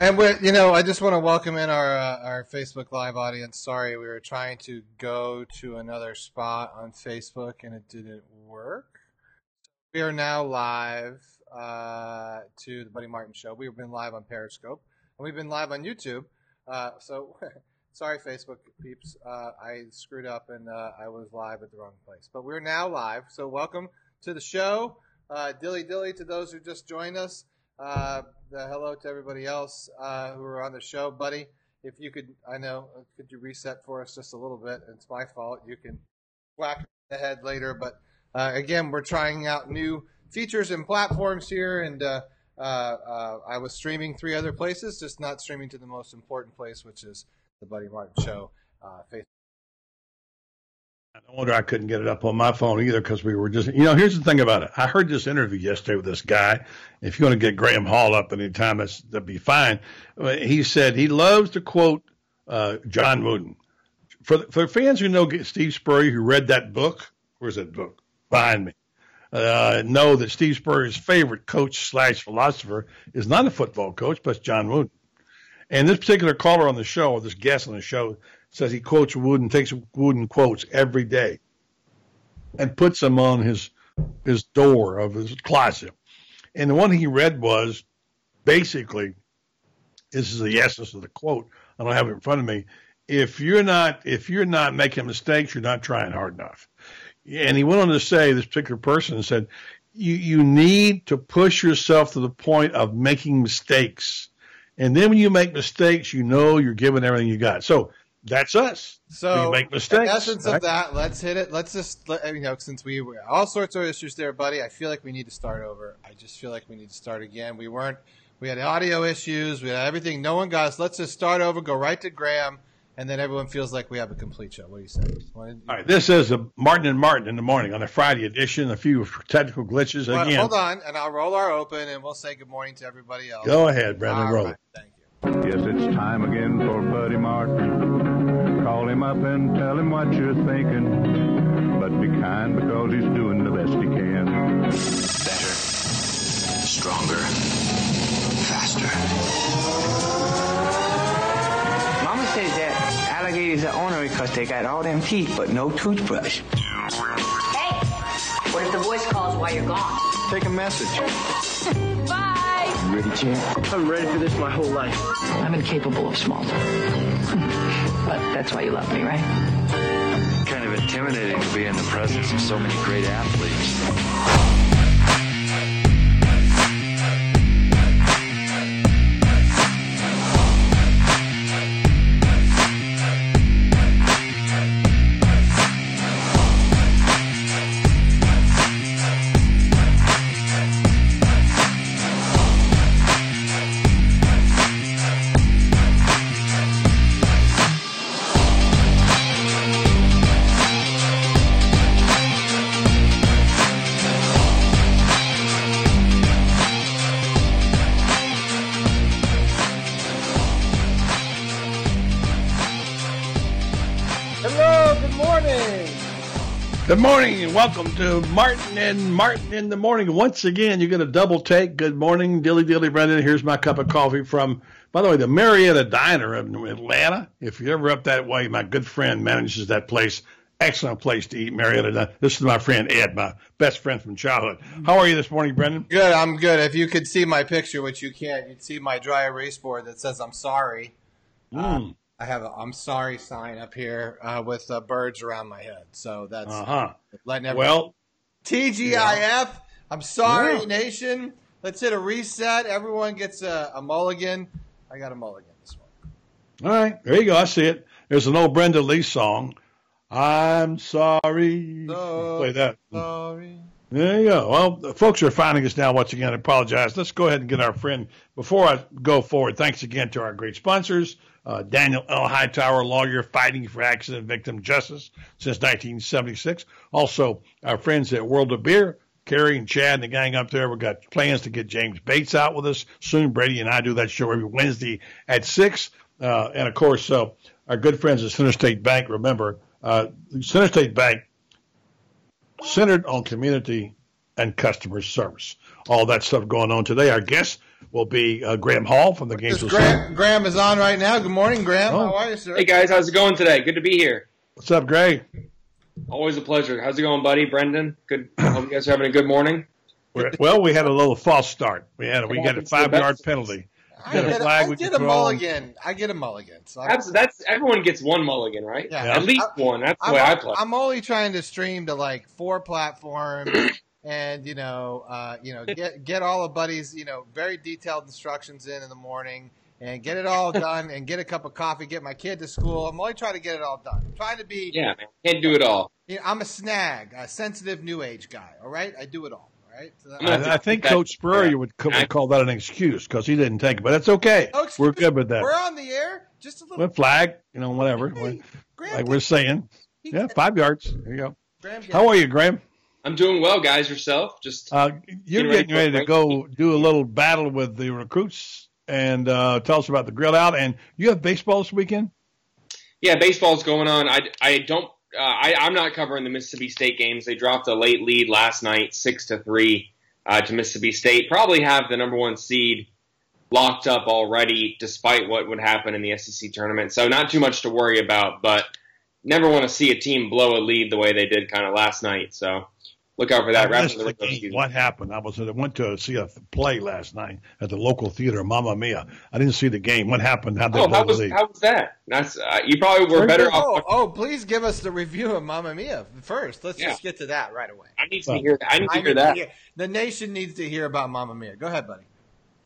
And we, you know, I just want to welcome in our uh, our Facebook Live audience. Sorry, we were trying to go to another spot on Facebook and it didn't work. We are now live uh, to the Buddy Martin Show. We've been live on Periscope and we've been live on YouTube. Uh, so, sorry, Facebook peeps, uh, I screwed up and uh, I was live at the wrong place. But we're now live. So, welcome to the show. Uh, dilly dilly to those who just joined us. Uh, the hello to everybody else uh, who are on the show, buddy. If you could, I know, uh, could you reset for us just a little bit? It's my fault. You can whack the head later, but uh, again, we're trying out new features and platforms here, and uh, I was streaming three other places, just not streaming to the most important place, which is the Buddy Martin Show Facebook. No wonder I couldn't get it up on my phone either because we were just, you know, here's the thing about it. I heard this interview yesterday with this guy. If you want to get Graham Hall up anytime, that's, that'd be fine. He said he loves to quote uh, John Wooden. For, for fans who know Steve Spurrier, who read that book, where's that book? Behind me. Uh, know that Steve Spurrier's favorite coach slash philosopher is not a football coach, but John Wooden. And this particular caller on the show, or this guest on the show, says he quotes Wooden, takes Wooden quotes every day, and puts them on his his door of his closet. And the one he read was basically, this is the essence of the quote. I don't have it in front of me. If you're not if you're not making mistakes, you're not trying hard enough. And he went on to say, this particular person said, you, you need to push yourself to the point of making mistakes. And then when you make mistakes, you know you're giving everything you got. So that's us. So we make mistakes. Essence right? of that, let's hit it. Let's just let, you know, since we were all sorts of issues there, buddy. I feel like we need to start over. I just feel like we need to start again. We weren't. We had audio issues. We had everything. No one got us. Let's just start over. Go right to Graham, and then everyone feels like we have a complete show. What do you say? All right. This is a Martin and Martin in the morning on a Friday edition. A few technical glitches But again. hold on, and I'll roll our open, and we'll say good morning to everybody else. Go ahead, Brandon. All Roll. right, Thank you. Yes, it's time again for Buddy Martin. Call him up and tell him what you're thinking. But be kind because he's doing the best he can. Better, stronger, faster. Mama says that alligators are ornery because they got all them teeth but no toothbrush. Hey! What if the voice calls while you're gone? Take a message. Bye! Ready, champ? I'm ready for this my whole life. I'm incapable of small talk. but that's why you love me, right? kind of intimidating to be in the presence of so many great athletes. Good morning and welcome to Martin and Martin in the morning. Once again, you get a double take. Good morning, Dilly Dilly Brendan. Here's my cup of coffee from, by the way, the Marietta Diner in Atlanta. If you're ever up that way, my good friend manages that place. Excellent place to eat, Marietta. Diner. This is my friend Ed, my best friend from childhood. How are you this morning, Brendan? Good. I'm good. If you could see my picture, which you can't, you'd see my dry erase board that says "I'm sorry." Mm. I have a "I'm sorry" sign up here uh, with uh, birds around my head. So that's Uh huh. letting everyone. Well, TGIF. I'm sorry, Yeah. nation. Let's hit a reset. Everyone gets a, a mulligan. I got a mulligan this morning. all right. There you go. I see it. There's an old Brenda Lee song. I'm sorry. So Play that. Sorry. There you go. Well, folks are finding us now once again. I apologize. Let's go ahead and get our friend. Before I go forward, thanks again to our great sponsors. Uh, Daniel L. Hightower, lawyer fighting for accident victim justice since 1976. Also, our friends at World of Beer, Kerry and Chad and the gang up there. We've got plans to get James Bates out with us soon. Brady and I do that show every Wednesday at 6. Uh, and of course, uh, our good friends at Center State Bank. Remember, uh, Center State Bank centered on community and customer service. All that stuff going on today. Our guest will be uh, Graham Hall from the Games. This Graham, Graham is on right now. Good morning, Graham. Oh. How are you, sir? Hey guys, how's it going today? Good to be here. What's up, Greg? Always a pleasure. How's it going, buddy? Brendan? Good. I hope you guys are having a good morning. We're- well, we had a little false start. We had a, we got a happens to the five yard penalty. I Got a get, flag I we get a mulligan. I get a mulligan. So That's that's everyone gets one mulligan, right? Yeah. At least I- one. That's the I'm, way I play. I'm only trying to stream to like four platforms, and you know, uh, you know, get get all the buddies, you know, very detailed instructions in in the morning, and get it all done, and get a cup of coffee, get my kid to school. I'm only trying to get it all done. I'm trying to be. yeah, man. Can't do it all. You know, I'm a snag, a sensitive new age guy. All right, I do it all. All right. So I'm I, I think that- Coach Spurrier would, co- would call that an excuse because he didn't take it, but that's okay. Oh, we're good with that. We're on the air. Just a little. Well, flag, you know, whatever. Hey, Graham, like we're saying, yeah, five yards. There you go. Graham, get- How are you, Graham? I'm doing well, guys. Yourself? Just Uh, you're Getting ready getting for ready to go do a little battle with the recruits and uh, tell us about the grill out. And you have baseball this weekend? yeah, baseball's going on. I I don't. Uh, I I'm not covering the Mississippi State games. They dropped a late lead last night, six to three, uh, to Mississippi State. Probably have the number one seed locked up already, despite what would happen in the SEC tournament. So not too much to worry about, but never want to see a team blow a lead the way they did kind of last night. So look out for that. I missed the the game. What happened? I was I went to see a play last night at the local theater, Mamma Mia. I didn't see the game. What happened? How'd they Oh, how was lead? how was that? That's uh, you probably were Very better off. Oh, oh, please give us the review of Mamma Mia first. Let's Yeah. just get to that right away. I need to hear. I need to I hear need to that. hear- the nation needs to hear about Mamma Mia. Go ahead, buddy.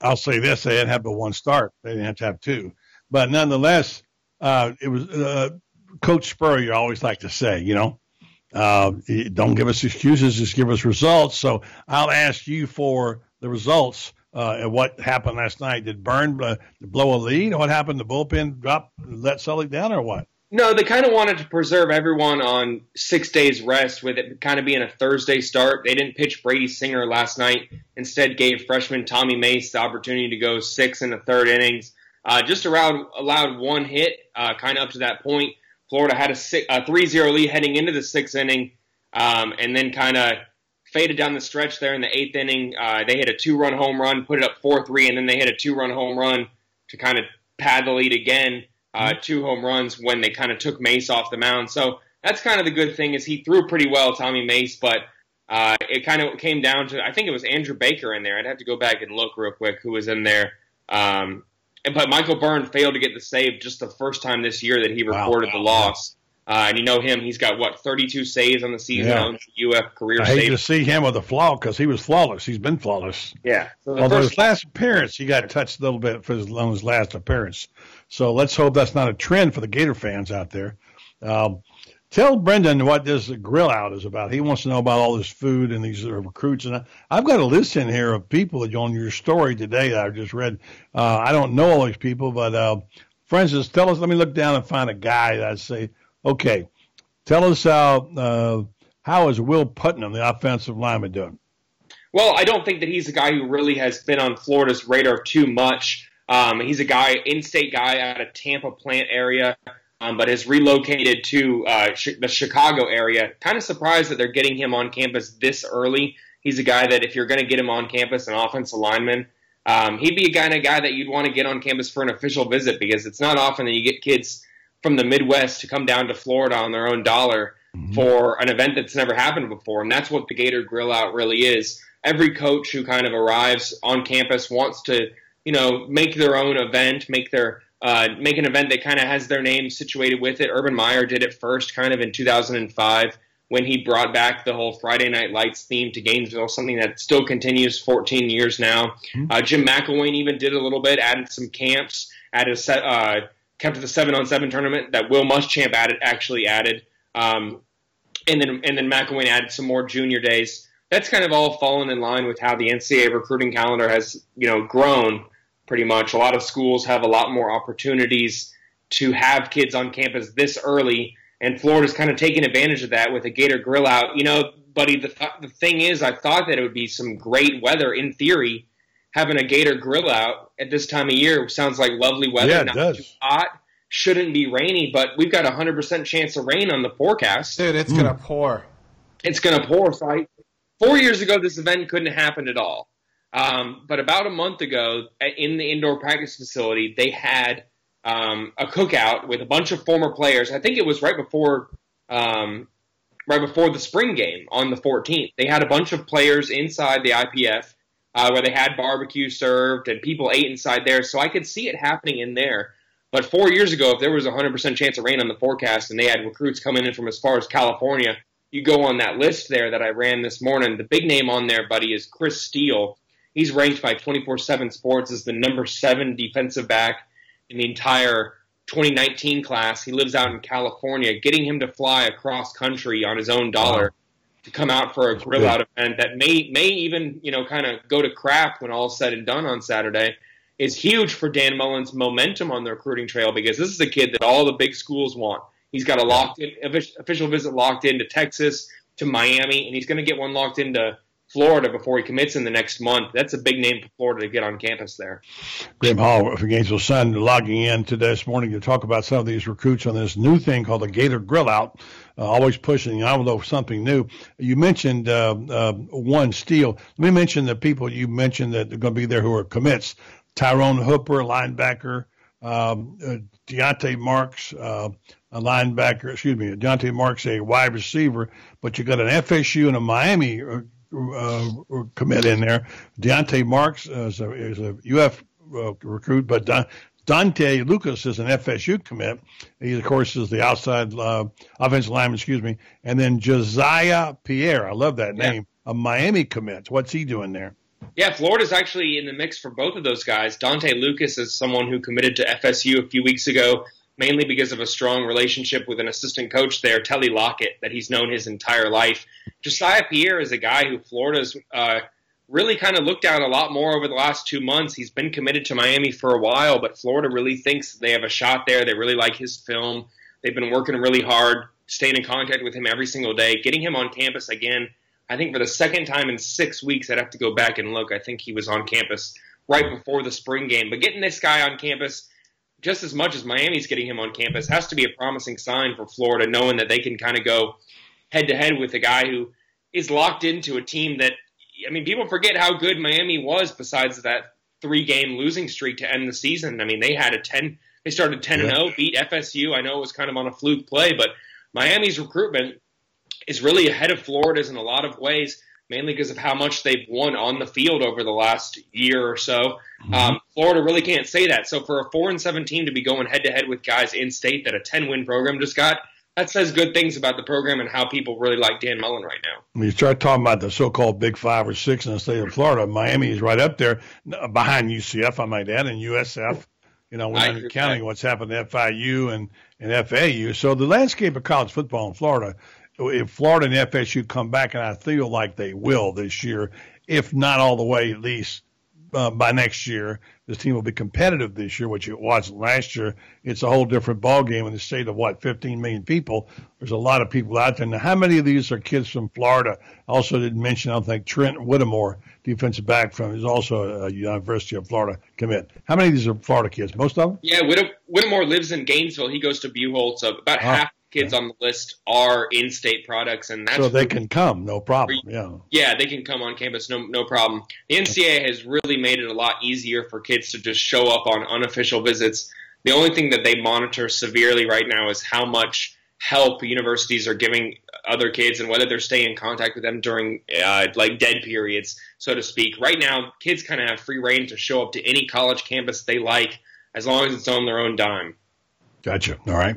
I'll say this: they didn't have but one start. They didn't have to have two, but nonetheless, uh, it was uh, Coach Spurrier. You always like to say, you know, uh, don't give us excuses, just give us results. So I'll ask you for the results. Uh, what happened last night? Did Byrne uh, blow a lead? What happened? The bullpen drop, let Sully down, or what? No, they kind of wanted to preserve everyone on six days rest with it kind of being a Thursday start. They didn't pitch Brady Singer last night. Instead, gave freshman Tommy Mace the opportunity to go six in the third innings. Uh, just around allowed one hit, uh, kind of up to that point. Florida had a, six, a 3-0 lead heading into the sixth inning, um, and then kind of faded down the stretch there in the eighth inning. Uh, they hit a two-run home run, put it up 4-3, and then they hit a two-run home run to kind of pad the lead again. Uh, two home runs when they kind of took Mace off the mound. So that's kind of the good thing is he threw pretty well, Tommy Mace, but uh, it kind of came down to I think it was Andrew Baker in there. I'd have to go back and look real quick who was in there. Um, and- but Michael Byrne failed to get the save just the first time this year that he Wow. recorded the Wow. loss. Uh, and you know him; he's got what 32 saves on the season, Yeah. owns the UF career I hate save. to see him with a flaw because he was flawless. He's been flawless. Yeah. So the Although first- his last appearance, he got touched a little bit for his, on his last appearance. So let's hope that's not a trend for the Gator fans out there. Um, tell Brendan what this grill out is about. He wants to know about all this food and these recruits. And I, I've got a list in here of people that on your story today that I've just read. Uh, I don't know all these people, but uh, for instance, tell us. Let me look down and find a guy that I say, okay, tell us how uh, how is Will Putnam, the offensive lineman, doing? Well, I don't think that he's a guy who really has been on Florida's radar too much. Um, he's a guy, in-state guy out of Tampa plant area, um, but has relocated to uh, ch- the Chicago area. Kind of surprised that they're getting him on campus this early. He's a guy that if you're going to get him on campus, an offensive lineman, um, he'd be a kind of guy that you'd want to get on campus for an official visit because it's not often that you get kids from the Midwest to come down to Florida on their own dollar for an event that's never happened before. And that's what the Gator Grill Out really is. Every coach who kind of arrives on campus wants to, you know, make their own event, make their uh, make an event that kind of has their name situated with it. Urban Meyer did it first, kind of in 2005 when he brought back the whole Friday Night Lights theme to Gainesville, something that still continues 14 years now. Uh, Jim McElwain even did a little bit, added some camps, added a set, uh, kept the seven on seven tournament that Will Muschamp added actually added, um, and then and then McElwain added some more junior days. That's kind of all fallen in line with how the NCAA recruiting calendar has you know grown pretty much. A lot of schools have a lot more opportunities to have kids on campus this early, and Florida's kind of taking advantage of that with a Gator Grill out. You know, buddy, the th- the thing is, I thought that it would be some great weather in theory. Having a Gator Grill out at this time of year sounds like lovely weather. Yeah, it not does. too hot. Shouldn't be rainy, but we've got a hundred percent chance of rain on the forecast. Dude, it's gonna hmm. pour. It's going to pour. So I, four years ago, this event couldn't have happened at all. Um, but about a month ago, in the indoor practice facility, they had um, a cookout with a bunch of former players. I think it was right before um, right before the spring game on the 14th. They had a bunch of players inside the IPF uh, where they had barbecue served and people ate inside there. So I could see it happening in there. But four years ago, if there was a 100% chance of rain on the forecast and they had recruits coming in from as far as California, you go on that list there that I ran this morning. The big name on there, buddy, is Chris Steele. He's ranked by 24 7 Sports as the number seven defensive back in the entire 2019 class. He lives out in California. Getting him to fly across country on his own dollar to come out for a grill out event that may may even you know kind of go to crap when all's said and done on Saturday is huge for Dan Mullen's momentum on the recruiting trail because this is a kid that all the big schools want. He's got a locked in official visit locked into Texas to Miami, and he's going to get one locked into Florida before he commits in the next month. That's a big name for Florida to get on campus there. Graham Hall from Gainesville Sun logging in today this morning to talk about some of these recruits on this new thing called the Gator Grill Out. Uh, always pushing the envelope something new. You mentioned uh, uh, one Steele. Let me mention the people you mentioned that are going to be there who are commits. Tyrone Hooper, linebacker. Um, uh, Deontay Marks, uh, a linebacker. Excuse me, Deontay Marks, a wide receiver. But you got an FSU and a Miami uh, uh, commit in there. Deontay Marks is a, is a UF uh, recruit, but Don, Dante Lucas is an FSU commit. He, of course, is the outside uh, offensive lineman, excuse me. And then Josiah Pierre, I love that name, yeah. a Miami commit. What's he doing there? Yeah, Florida's actually in the mix for both of those guys. Dante Lucas is someone who committed to FSU a few weeks ago mainly because of a strong relationship with an assistant coach there, Telly Lockett, that he's known his entire life. Josiah Pierre is a guy who Florida's uh, really kind of looked down a lot more over the last two months. He's been committed to Miami for a while, but Florida really thinks they have a shot there. They really like his film. They've been working really hard, staying in contact with him every single day, getting him on campus again. I think for the second time in six weeks, I'd have to go back and look. I think he was on campus right before the spring game. But getting this guy on campus just as much as Miami's getting him on campus has to be a promising sign for Florida, knowing that they can kind of go head to head with a guy who is locked into a team that, I mean, people forget how good Miami was besides that three game losing streak to end the season. I mean, they had a 10, they started 10 and 0, beat FSU. I know it was kind of on a fluke play, but Miami's recruitment is really ahead of Florida's in a lot of ways mainly because of how much they've won on the field over the last year or so. Mm-hmm. Um, Florida really can't say that. So for a four and seven team to be going head to head with guys in state that a ten win program just got, that says good things about the program and how people really like Dan Mullen right now. When you start talking about the so-called Big Five or Six in the state of Florida, Miami is right up there behind UCF, I might add, and USF. You know, we're not counting what's happened to FIU and, and FAU. So the landscape of college football in Florida if Florida and FSU come back, and I feel like they will this year, if not all the way, at least uh, by next year, this team will be competitive this year, which it wasn't last year. It's a whole different ball game in the state of what 15 million people. There's a lot of people out there. Now, how many of these are kids from Florida? I also didn't mention. I don't think Trent Whittemore, defensive back from, is also a University of Florida commit. How many of these are Florida kids? Most of them. Yeah, Whittemore lives in Gainesville. He goes to Buchholz. So about oh. half kids on the list are in-state products, and that's so they can come, no problem. Yeah, yeah, they can come on campus, no no problem. The NCAA has really made it a lot easier for kids to just show up on unofficial visits. The only thing that they monitor severely right now is how much help universities are giving other kids and whether they're staying in contact with them during uh, like dead periods, so to speak. Right now, kids kind of have free reign to show up to any college campus they like as long as it's on their own dime. Gotcha. All right.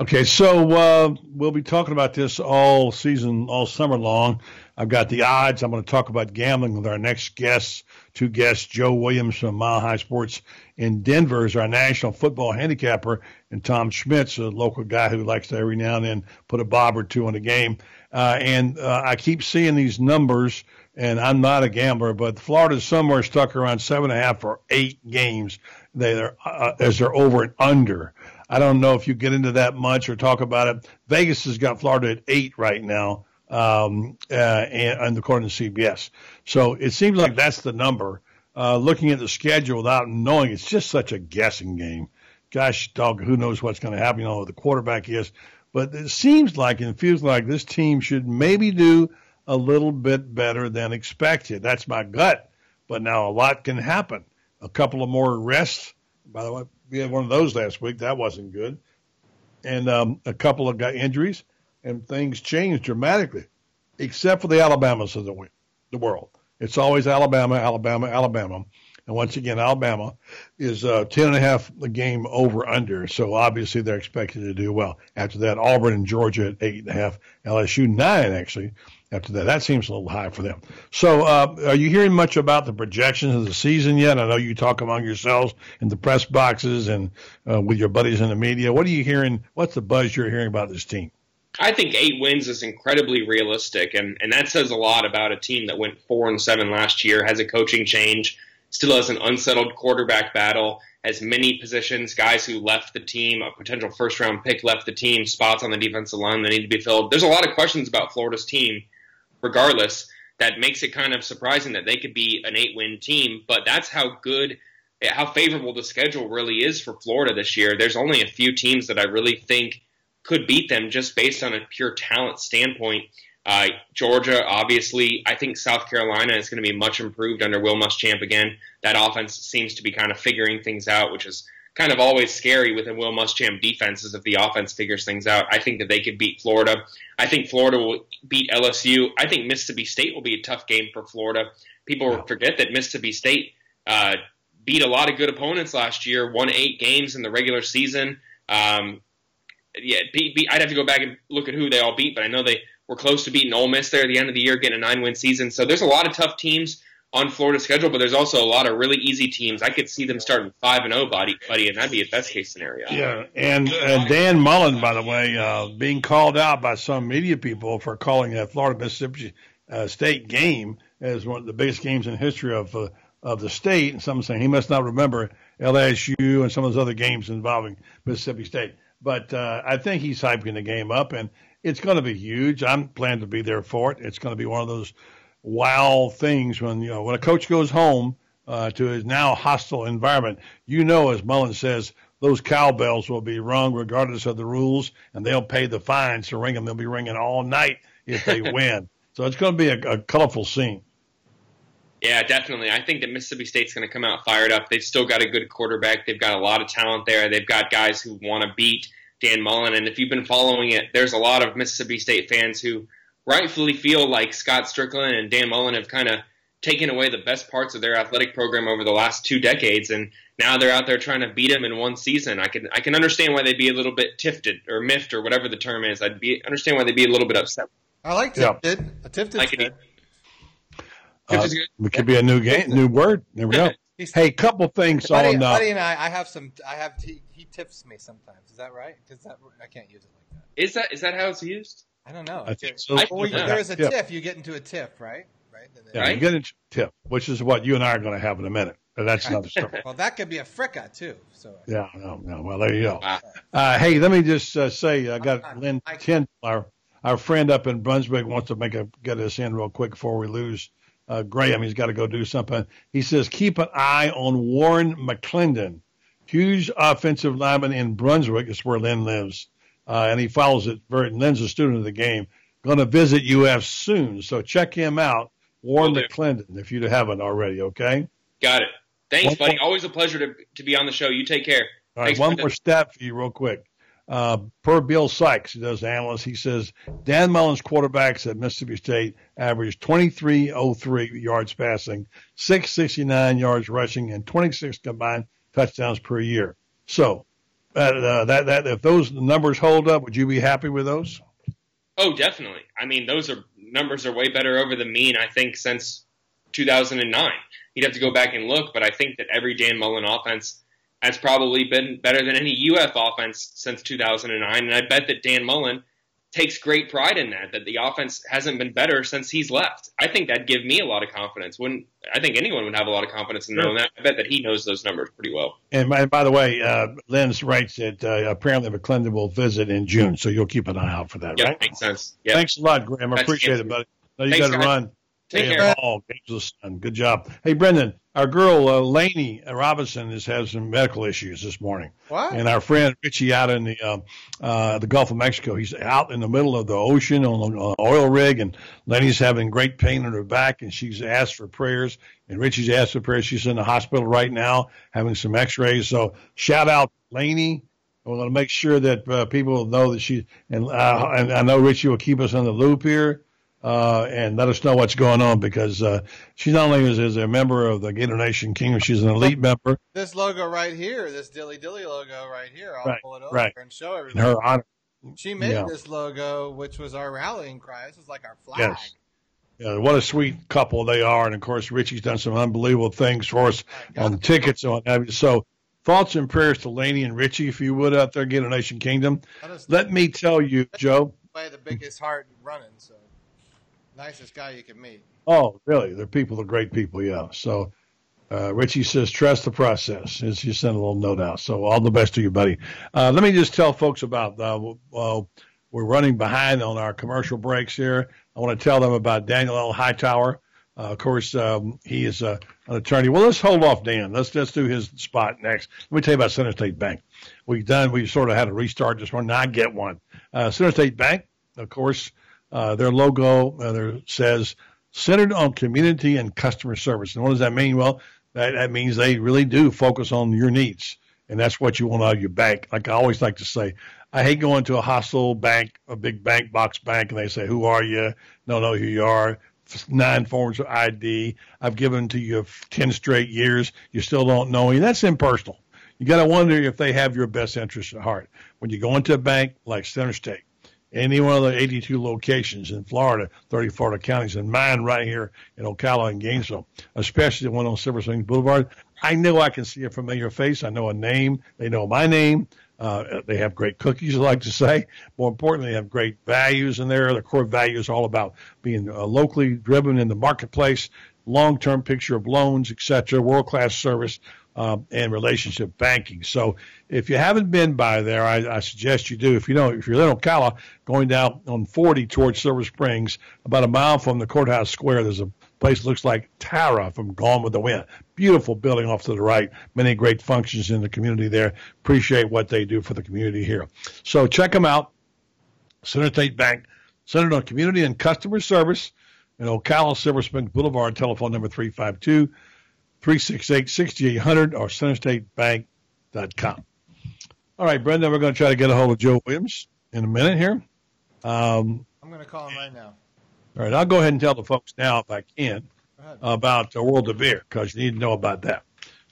Okay, so uh, we'll be talking about this all season, all summer long. I've got the odds. I'm going to talk about gambling with our next guests, two guests. Joe Williams from Mile High Sports in Denver is our national football handicapper, and Tom Schmitz, a local guy who likes to every now and then put a bob or two on a game. Uh, and uh, I keep seeing these numbers, and I'm not a gambler, but Florida's somewhere stuck around seven and a half or eight games. They are uh, as they're over and under. I don't know if you get into that much or talk about it. Vegas has got Florida at eight right now, um, uh, and, and according to CBS. So it seems like that's the number. Uh, looking at the schedule without knowing, it's just such a guessing game. Gosh, dog, who knows what's going to happen? You know, the quarterback is. But it seems like and feels like this team should maybe do a little bit better than expected. That's my gut but now a lot can happen. A couple of more rests. By the way, we had one of those last week. That wasn't good. And um, a couple of got injuries, and things changed dramatically, except for the Alabamas of the, the world. It's always Alabama, Alabama, Alabama. And once again, Alabama is uh, 10 and a half a game over under. So obviously they're expected to do well. After that, Auburn and Georgia at eight and a half, LSU nine actually. After that, that seems a little high for them. So, uh, are you hearing much about the projections of the season yet? I know you talk among yourselves in the press boxes and uh, with your buddies in the media. What are you hearing? What's the buzz you're hearing about this team? I think eight wins is incredibly realistic, and, and that says a lot about a team that went four and seven last year, has a coaching change, still has an unsettled quarterback battle, has many positions, guys who left the team, a potential first round pick left the team, spots on the defensive line that need to be filled. There's a lot of questions about Florida's team, regardless, that makes it kind of surprising that they could be an eight win team, but that's how good. How favorable the schedule really is for Florida this year. There's only a few teams that I really think could beat them just based on a pure talent standpoint. Uh, Georgia, obviously, I think South Carolina is going to be much improved under Will Muschamp again. That offense seems to be kind of figuring things out, which is kind of always scary with a Will Muschamp defenses if the offense figures things out. I think that they could beat Florida. I think Florida will beat LSU. I think Mississippi State will be a tough game for Florida. People forget that Mississippi State uh, beat a lot of good opponents last year, won eight games in the regular season. Um, yeah, beat, beat, I'd have to go back and look at who they all beat, but I know they were close to beating Ole Miss there at the end of the year, getting a nine win season. So there's a lot of tough teams on Florida's schedule, but there's also a lot of really easy teams. I could see them starting five and zero, buddy, buddy, and that'd be a best case scenario. Yeah, and Dan Mullen, by the way, uh, being called out by some media people for calling that Florida Mississippi uh, State game as one of the biggest games in history of uh, of the state, and some saying he must not remember LSU and some of those other games involving Mississippi State. But uh, I think he's hyping the game up, and it's going to be huge. I'm planning to be there for it. It's going to be one of those wow things when you know when a coach goes home uh, to his now hostile environment. You know, as Mullen says, those cowbells will be rung regardless of the rules, and they'll pay the fines to ring them. They'll be ringing all night if they win. So it's going to be a, a colorful scene. Yeah, definitely. I think that Mississippi State's going to come out fired up. They've still got a good quarterback. They've got a lot of talent there. They've got guys who want to beat Dan Mullen. And if you've been following it, there's a lot of Mississippi State fans who rightfully feel like Scott Stricklin and Dan Mullen have kind of taken away the best parts of their athletic program over the last two decades, and now they're out there trying to beat them in one season. I can I can understand why they'd be a little bit tifted or miffed or whatever the term is. I'd be understand why they'd be a little bit upset. I like tifted. Yeah. A tifted. Like good. Uh, it could be a new game, new word. There we go. Hey, couple things buddy, on. Uh, buddy and I, I have some. I have. He, he tips me sometimes. Is that right? Is that I can't use it like that. Is that is that how it's used? I don't know. I think so. I, well, there's a tip. tiff. You get into a tiff, right? Right. Yeah, right? you get into a tiff, which is what you and I are going to have in a minute. But that's another story. well, that could be a fricka too. So yeah, no, no. Well, there you go. Uh, hey, let me just uh, say, I got Lynn Kent, our our friend up in Brunswick, wants to make a get us in real quick before we lose uh, Graham. He's got to go do something. He says, keep an eye on Warren McClendon, huge offensive lineman in Brunswick. It's where Lynn lives. Uh, and he follows it very, Lynn's a student of the game. Going to visit UF soon. So check him out, Warren McClendon, if you haven't already, okay? Got it. Thanks, one buddy. More. Always a pleasure to, to be on the show. You take care. All right, Thanks one more stat for you, real quick. Uh, per Bill Sykes, who does analysts, he says Dan Mullen's quarterbacks at Mississippi State averaged 2303 yards passing, 669 yards rushing, and 26 combined touchdowns per year. So, uh, that that if those numbers hold up, would you be happy with those? Oh, definitely. I mean, those are numbers are way better over the mean. I think since 2009. You'd have to go back and look, but I think that every Dan Mullen offense has probably been better than any UF offense since 2009. And I bet that Dan Mullen takes great pride in that, that the offense hasn't been better since he's left. I think that'd give me a lot of confidence. When I think anyone would have a lot of confidence in knowing that. I bet that he knows those numbers pretty well. And by, by the way, uh, writes that uh, apparently McClendon will visit in June, so you'll keep an eye out for that, yeah, right? makes sense. Yep. Thanks a lot, Graham. I appreciate it, buddy. No, you got to run. Take Hey, care. Oh, Games son. Good job. Hey, Brendan, our girl uh, Lainey Robinson has had some medical issues this morning. What? And our friend Richie out in the uh, uh, the Gulf of Mexico, he's out in the middle of the ocean on an oil rig, and Lainey's having great pain in her back, and she's asked for prayers. And Richie's asked for prayers. She's in the hospital right now having some X-rays. So shout out Lainey. We're going to make sure that uh, people know that she and, uh, and I know Richie will keep us on the loop here uh, and let us know what's going on because uh, she not only is, is a member of the Gator Nation Kingdom, she's an elite member This logo right here, this Dilly Dilly logo right here, I'll Right, pull it over right. and show in everybody. her honor. She made Yeah. this logo, which was our rallying cry. This was like our flag. Yes. Yeah, what a sweet couple they are, and of course Richie's done some unbelievable things for us on the tickets and what have you. So thoughts and prayers to Laney and Richie, if you would, out there, Gator Nation Kingdom. Let me tell you, Joe. way the biggest heart running. So nicest guy you can meet. Oh, really? They're people, they're great people, yeah. So uh, Richie says, trust the process. As you sent a little note out. So all the best to you, buddy. Uh, let me just tell folks about, uh, well, we're running behind on our commercial breaks here. I want to tell them about Daniel L. Hightower. Uh, of course, um, he is uh, an attorney. Well, let's hold off Dan. Let's let's do his spot next. Let me tell you about Center State Bank. We've done. We sort of had a restart this morning. I get one. Uh, Center State Bank, of course, uh, their logo uh, there says centered on community and customer service. And what does that mean? Well, that, that means they really do focus on your needs. And that's what you want out of your bank. Like I always like to say, I hate going to a hostile bank, a big bank, box bank, and they say, who are you? Don't know who you are. Nine forms of ID. I've given to you 10 straight years. You still don't know me. That's impersonal. You got to wonder if they have your best interest at heart. When you go into a bank like Center State, any one of the 82 locations in Florida, 30 Florida counties, and mine right here in Ocala and Gainesville, especially the one on Silver Springs Boulevard, I know I can see a familiar face. I know a name. They know my name. Uh, they have great cookies, I like to say. More importantly, they have great values in there. The core values are all about being uh, locally driven in the marketplace, long-term picture of loans, et cetera, world-class service, uh, and relationship banking. So if you haven't been by there, I, I suggest you do. If you know, if you're in Ocala, going down on 40 towards Silver Springs, about a mile from the courthouse square, there's a place looks like Tara from Gone with the Wind. Beautiful building off to the right. Many great functions in the community there. Appreciate what they do for the community here. So check them out. Center State Bank, centered on community and customer service in Ocala, Silver Springs Boulevard, telephone number 352 368 6800 or centerstatebank.com. All right, Brendan, we're going to try to get a hold of Joe Williams in a minute here. Um, I'm going to call him right now. All right, I'll go ahead and tell the folks now, if I can, about the World of Beer because you need to know about that.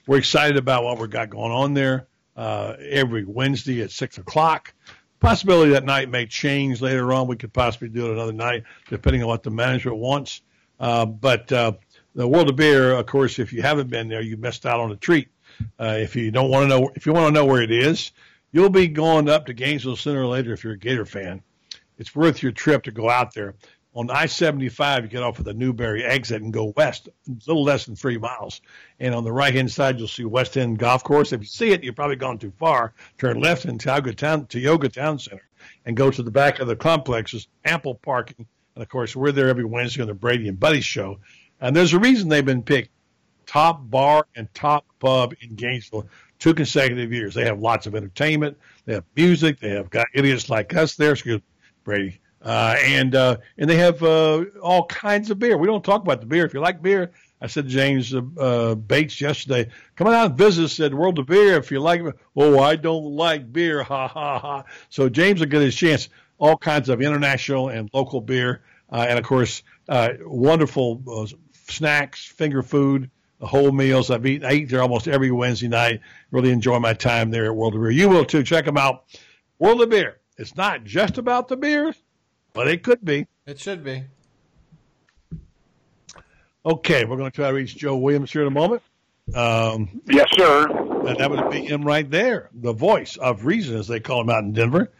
We're excited about what we've got going on there uh, every Wednesday at 6 o'clock. Possibility that night may change later on. We could possibly do it another night, depending on what the management wants. Uh, but uh, the World of Beer, of course, if you haven't been there, you missed out on a treat. Uh, if you don't want to know, if you want to know where it is, you'll be going up to Gainesville sooner or later if you're a Gator fan. It's worth your trip to go out there. On I-75, you get off of the Newberry exit and go west, a little less than three miles. And on the right-hand side, you'll see West End Golf Course. If you see it, you've probably gone too far. Turn left in Tioga Town, Tioga Town Center and go to the back of the complex. There's ample parking. And of course, we're there every Wednesday on the Brady and Buddy show. And there's a reason they've been picked top bar and top pub in Gainesville two consecutive years. They have lots of entertainment. They have music. They have got idiots like us there. Excuse me, Brady. Uh, and uh, and they have uh, all kinds of beer. We don't talk about the beer. If you like beer, I said James uh, uh, Bates yesterday, come on out and visit us at World of Beer if you like. Oh, I don't like beer. Ha ha ha. So James will get his chance. All kinds of international and local beer, uh, and of course, wonderful snacks, finger food, whole meals. I've eaten, I eat there almost every Wednesday night. Really enjoy my time there at World of Beer. You will too. Check them out. World of Beer. It's not just about the beers, but it could be. It should be. Okay, we're going to try to reach Joe Williams here in a moment. Um, Yes, sir. and that would be him right there, the voice of reason, as they call him out in Denver.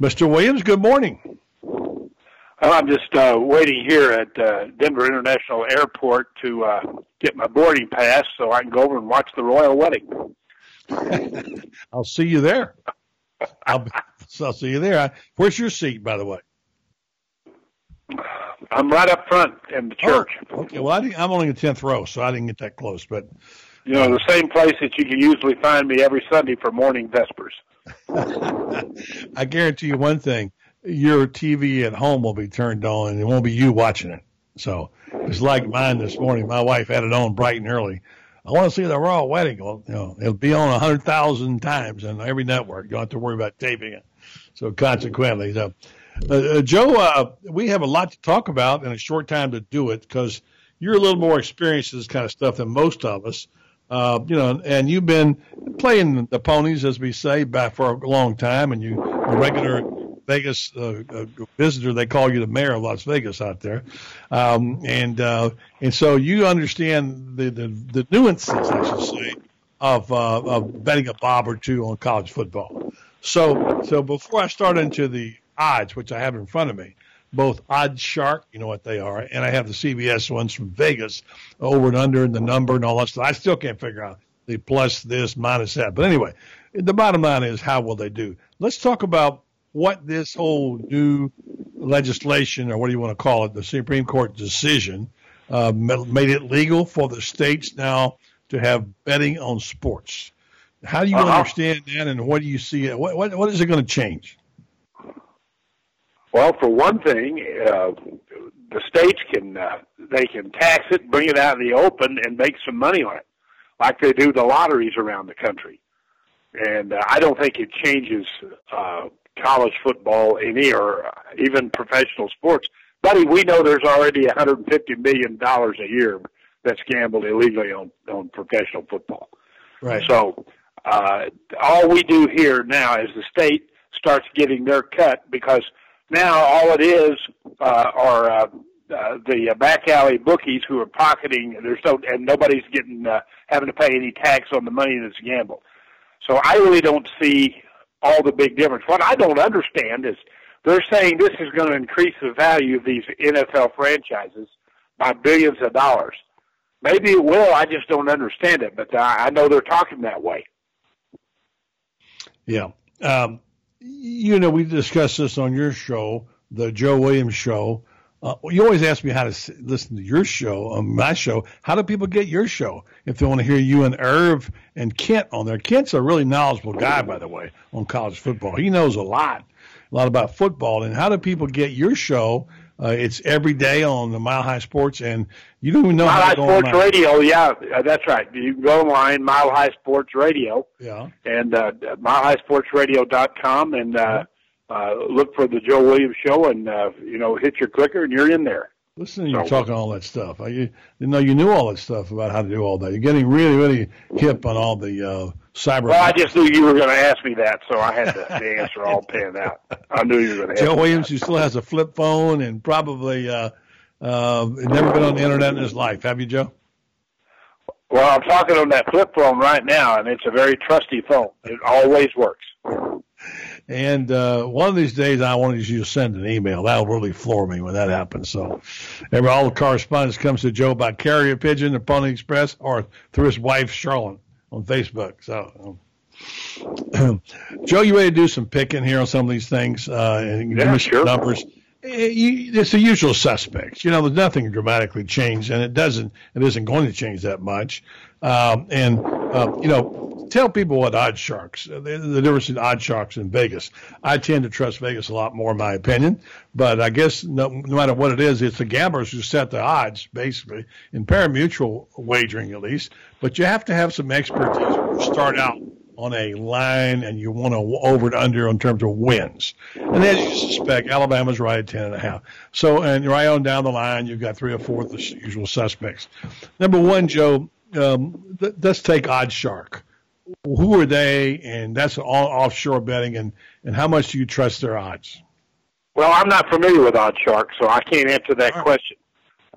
Mr. Williams, good morning. Well, I'm just uh, waiting here at uh, Denver International Airport to uh, get my boarding pass so I can go over and watch the royal wedding. I'll see you there. I'll, be, I'll see you there. Where's your seat, by the way? I'm right up front in the church. Oh, okay, well, I didn't, I'm only in the tenth row, so I didn't get that close. But you know, the same place that you can usually find me every Sunday for morning vespers. I guarantee you one thing: your TV at home will be turned on, and it won't be you watching it. So it's like mine this morning. My wife had it on bright and early. I want to see the royal wedding. Well, you know, it'll be on a hundred thousand times on every network. You don't have to worry about taping it. So consequently, so uh, uh, Joe, uh, we have a lot to talk about in a short time to do it because you're a little more experienced in this kind of stuff than most of us. Uh, you know, and you've been playing the ponies, as we say, back for a long time, and you a regular Vegas uh, uh, visitor. They call you the mayor of Las Vegas out there, um, and uh, and so you understand the, the the nuances, I should say, of uh, of betting a bob or two on college football. So so before I start into the odds, which I have in front of me, both Odd Shark, you know what they are, and I have the CBS ones from Vegas, over and under, and the number and all that stuff. I still can't figure out the plus this, minus that. But anyway, the bottom line is how will they do? Let's talk about what this whole new legislation, or what do you want to call it, the Supreme Court decision, uh, made it legal for the states now to have betting on sports. How do you uh-huh. understand that, and what do you see? What, what, what is it going to change? Well, for one thing, uh, the states can uh, they can tax it, bring it out in the open, and make some money on it, like they do the lotteries around the country. And uh, I don't think it changes uh, college football any or even professional sports. Buddy, we know there's already 150 million dollars a year that's gambled illegally on on professional football. Right. So uh, all we do here now is the state starts getting their cut because now all it is uh, are uh, uh, the back alley bookies who are pocketing. There's no and nobody's getting uh, having to pay any tax on the money that's gambled. So I really don't see all the big difference. What I don't understand is they're saying this is going to increase the value of these NFL franchises by billions of dollars. Maybe it will. I just don't understand it, but I know they're talking that way. Yeah. Um, you know, we discussed this on your show, the Joe Williams show. Uh, you always ask me how to listen to your show on my show. How do people get your show if they want to hear you and Irv and Kent on there? Kent's a really knowledgeable guy, by the way, on college football. He knows a lot, a lot about football. And how do people get your show uh, it's every day on the Mile High Sports, and you don't even know Mile High Sports online. Radio. Yeah, uh, that's right. You can go online, Mile High Sports Radio. Yeah. And uh, milehighsportsradio.com and uh, uh, look for the Joe Williams Show, and uh, you know, hit your clicker, and you're in there. Listen to you talking all that stuff. I, you, you know, you knew all that stuff about how to do all that. You're getting really, really hip on all the uh, cyber. Well, I just knew you were going to ask me that, so I had the, the answer all panned out. I knew you were going to. Joe Williams, who still has a flip phone and probably uh, uh, never been on the internet in his life. Have you, Joe? Well, I'm talking on that flip phone right now, and it's a very trusty phone. It always works. And uh, one of these days, I want you to send an email. That'll really floor me when that happens. So, every all the correspondence comes to Joe by carrier pigeon, the Pony Express, or through his wife Charlotte on Facebook. So, um, Joe, you ready to do some picking here on some of these things? Uh, and yeah, sure. Numbers. It's the usual suspects. You know, there's nothing dramatically changed, and it doesn't. It isn't going to change that much. Um, and uh, you know, tell people what odd sharks. The, the difference in odd sharks in Vegas. I tend to trust Vegas a lot more, in my opinion. But I guess no, no matter what it is, it's the gamblers who set the odds, basically in parimutuel wagering, at least. But you have to have some expertise you start out on a line and you want to over and under in terms of wins. And then you suspect Alabama's right at ten and a half. So, and right on down the line, you've got three or four of the usual suspects. Number one, Joe, um, th- let's take Odd Shark. Who are they? And that's all offshore betting. And, and how much do you trust their odds? Well, I'm not familiar with Odd Shark, so I can't answer that right. question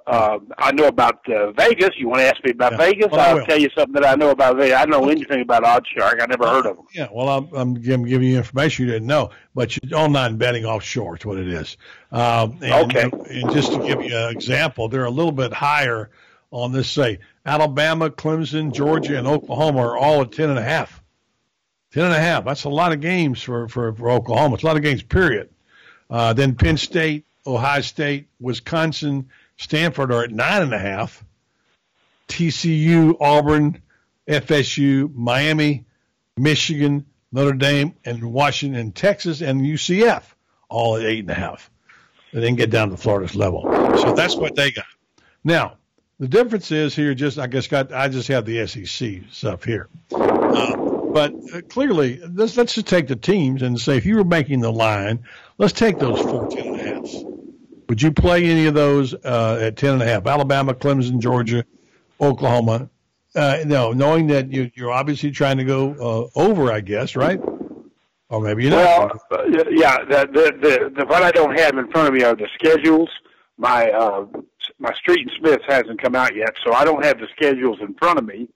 uh, I know about uh, Vegas. You want to ask me about yeah. Vegas? Well, I'll tell you something that I know about Vegas. I don't know anything about Odd Shark. I never heard of them. Yeah, well, I'm, I'm giving you information you didn't know, but you, online betting offshore is what it is. Um, and, okay. And just to give you an example, they're a little bit higher on this. Say Alabama, Clemson, Georgia, and Oklahoma are all at ten and a half. Ten and a half. That's a lot of games for for, for Oklahoma. It's a lot of games. Period. Uh, then Penn State, Ohio State, Wisconsin, Stanford are at nine and a half. TCU, Auburn, FSU, Miami, Michigan, Notre Dame, and Washington, Texas, and UCF all at eight and a half. They didn't get down to Florida's level. So that's what they got. Now, the difference is here. Just I guess got I just have the SEC stuff here, uh, but uh, clearly let's let's just take the teams and say if you were making the line, let's take those four ten and a halfs. Would you play any of those uh, at ten and a half? Alabama, Clemson, Georgia, Oklahoma. Uh, no, knowing that you, you're obviously trying to go uh, over, I guess, right? Or maybe not. Well, uh, yeah, the, the, the, the, what I don't have in front of me are the schedules. My uh, my Street and Smiths hasn't come out yet, so I don't have the schedules in front of me,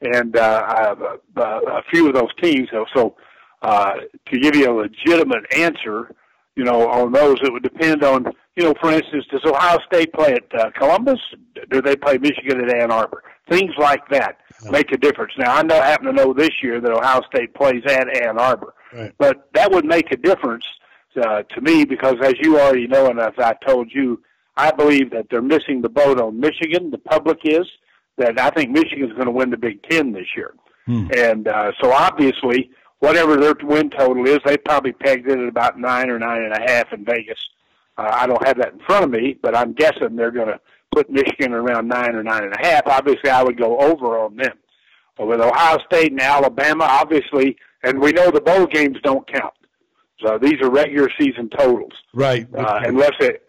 and uh, I have a, a few of those teams. So, so uh, to give you a legitimate answer, you know, on those, it would depend on, you know, for instance, does Ohio State play at uh, Columbus? Do they play Michigan at Ann Arbor? Things like that make a difference. Now, I know, happen to know this year that Ohio State plays at Ann Arbor, Right. but that would make a difference uh, to me because, as you already know, and as I told you, I believe that they're missing the boat on Michigan. The public is that I think Michigan's going to win the Big Ten this year, Hmm. and uh, so obviously, whatever their win total is, they probably pegged it at about nine or nine and a half in Vegas. Uh, I don't have that in front of me, but I'm guessing they're going to put Michigan around nine or nine and a half. Obviously, I would go over on them. But with Ohio State and Alabama, obviously, and we know the bowl games don't count. So these are regular season totals. Right. Uh, unless it,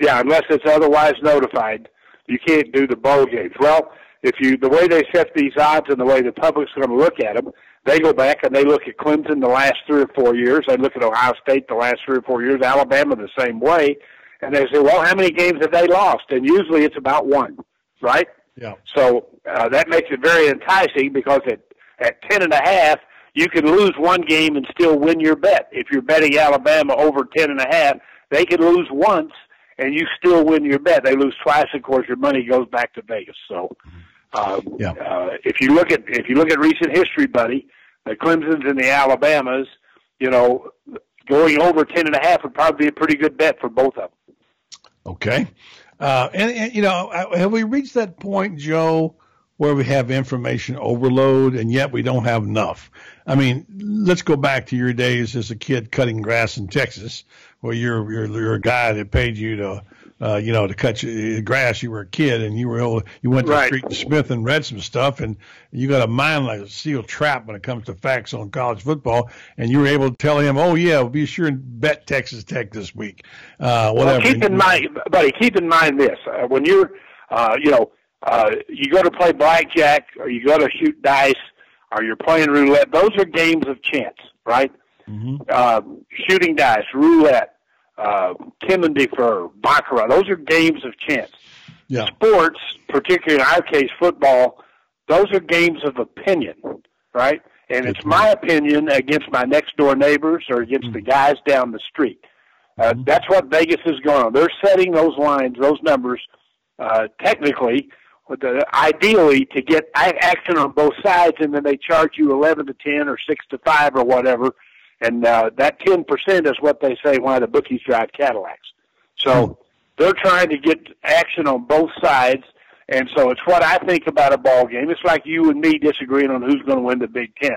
yeah, unless it's otherwise notified, you can't do the bowl games. Well, if you, the way they set these odds and the way the public's going to look at them, they go back and they look at Clemson the last three or four years. They look at Ohio State the last three or four years, Alabama the same way, and they say, well, how many games have they lost? And usually it's about one, right? Yeah. So uh, that makes it very enticing because at at ten and a half, you can lose one game and still win your bet. If you're betting Alabama over ten and a half, they can lose once and you still win your bet. They lose twice, of course, your money goes back to Vegas. So, um, Yeah. uh, if you look at if you look at recent history, buddy, the Clemson's and the Alabamas, you know, going over ten and a half would probably be a pretty good bet for both of them. Okay. Uh, and, and, you know, uh, have we reached that point, Joe, where we have information overload and yet we don't have enough? I mean, let's go back to your days as a kid cutting grass in Texas, where you're you're, you're a guy that paid you to, uh, you know, to cut your grass. You were a kid and you were able, you went to Right. Street Smith and read some stuff, and you got a mind like a steel trap when it comes to facts on college football. And you were able to tell him, "Oh yeah, we'll be sure and bet Texas Tech this week." Uh, whatever. Well, keep in mind, buddy, keep in mind this: uh, when you're, uh, you know, uh, you go to play blackjack or you go to shoot dice or you're playing roulette. Those are games of chance, right? Mhm. Um, shooting dice, roulette, uh, chemin de fer, baccarat. Those are games of chance. Yeah. Sports, particularly in our case, football, those are games of opinion, right? And it's my opinion against my next door neighbors or against the guys down the street. Uh, That's what Vegas is going on. They're setting those lines, those numbers, uh, technically, with the, ideally to get action on both sides, and then they charge you eleven to ten or six to five or whatever, and uh, that ten percent is what they say why the bookies drive Cadillacs. So they're trying to get action on both sides, and so it's what I think about a ball game. It's like you and me disagreeing on who's going to win the Big 10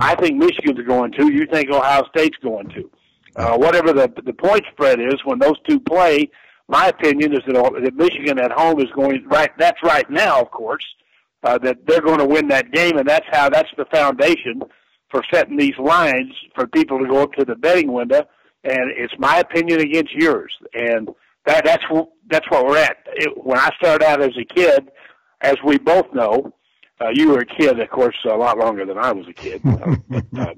I think Michigan's going to. You think Ohio State's going to. Uh, whatever the the point spread is when those two play, my opinion is that, that Michigan at home is going right. That's right now, of course, uh, that they're going to win that game, and that's how that's the foundation for setting these lines for people to go up to the betting window. And it's my opinion against yours, and that that's that's what we're at. It, when I started out as a kid, as we both know, uh, you were a kid, of course, a lot longer than I was a kid. Uh, but, uh,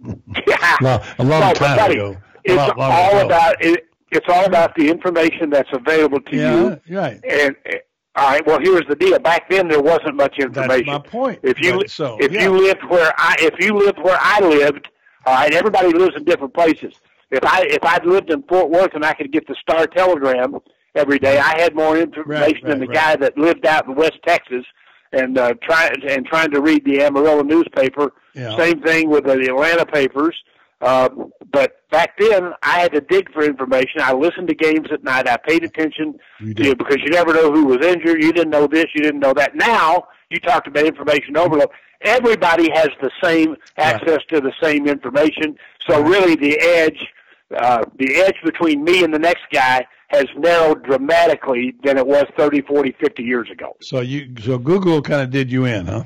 Well, a long No, time buddy, ago. It's lot all ago. about it. It's all about the information that's available to Yeah, you. right. And uh, all right, well, here's the deal. Back then, there wasn't much information. That's my point. If you Right, so, if yeah. you lived where I if you lived where I lived, all right, everybody lives in different places. If I if I'd lived in Fort Worth and I could get the Star Telegram every day, I had more information than the right, guy that lived out in West Texas and uh, trying and trying to read the Amarillo newspaper. Yeah. Same thing with the Atlanta papers. Uh, but back then, I had to dig for information. I listened to games at night. I paid attention You know, because you never know who was injured. You didn't know this. You didn't know that. Now you talked about information overload. Everybody has the same access to the same information. So really, the edge, uh, the edge between me and the next guy has narrowed dramatically than it was 30, 40, 50 years ago. So you, so Google kind of did you in, huh?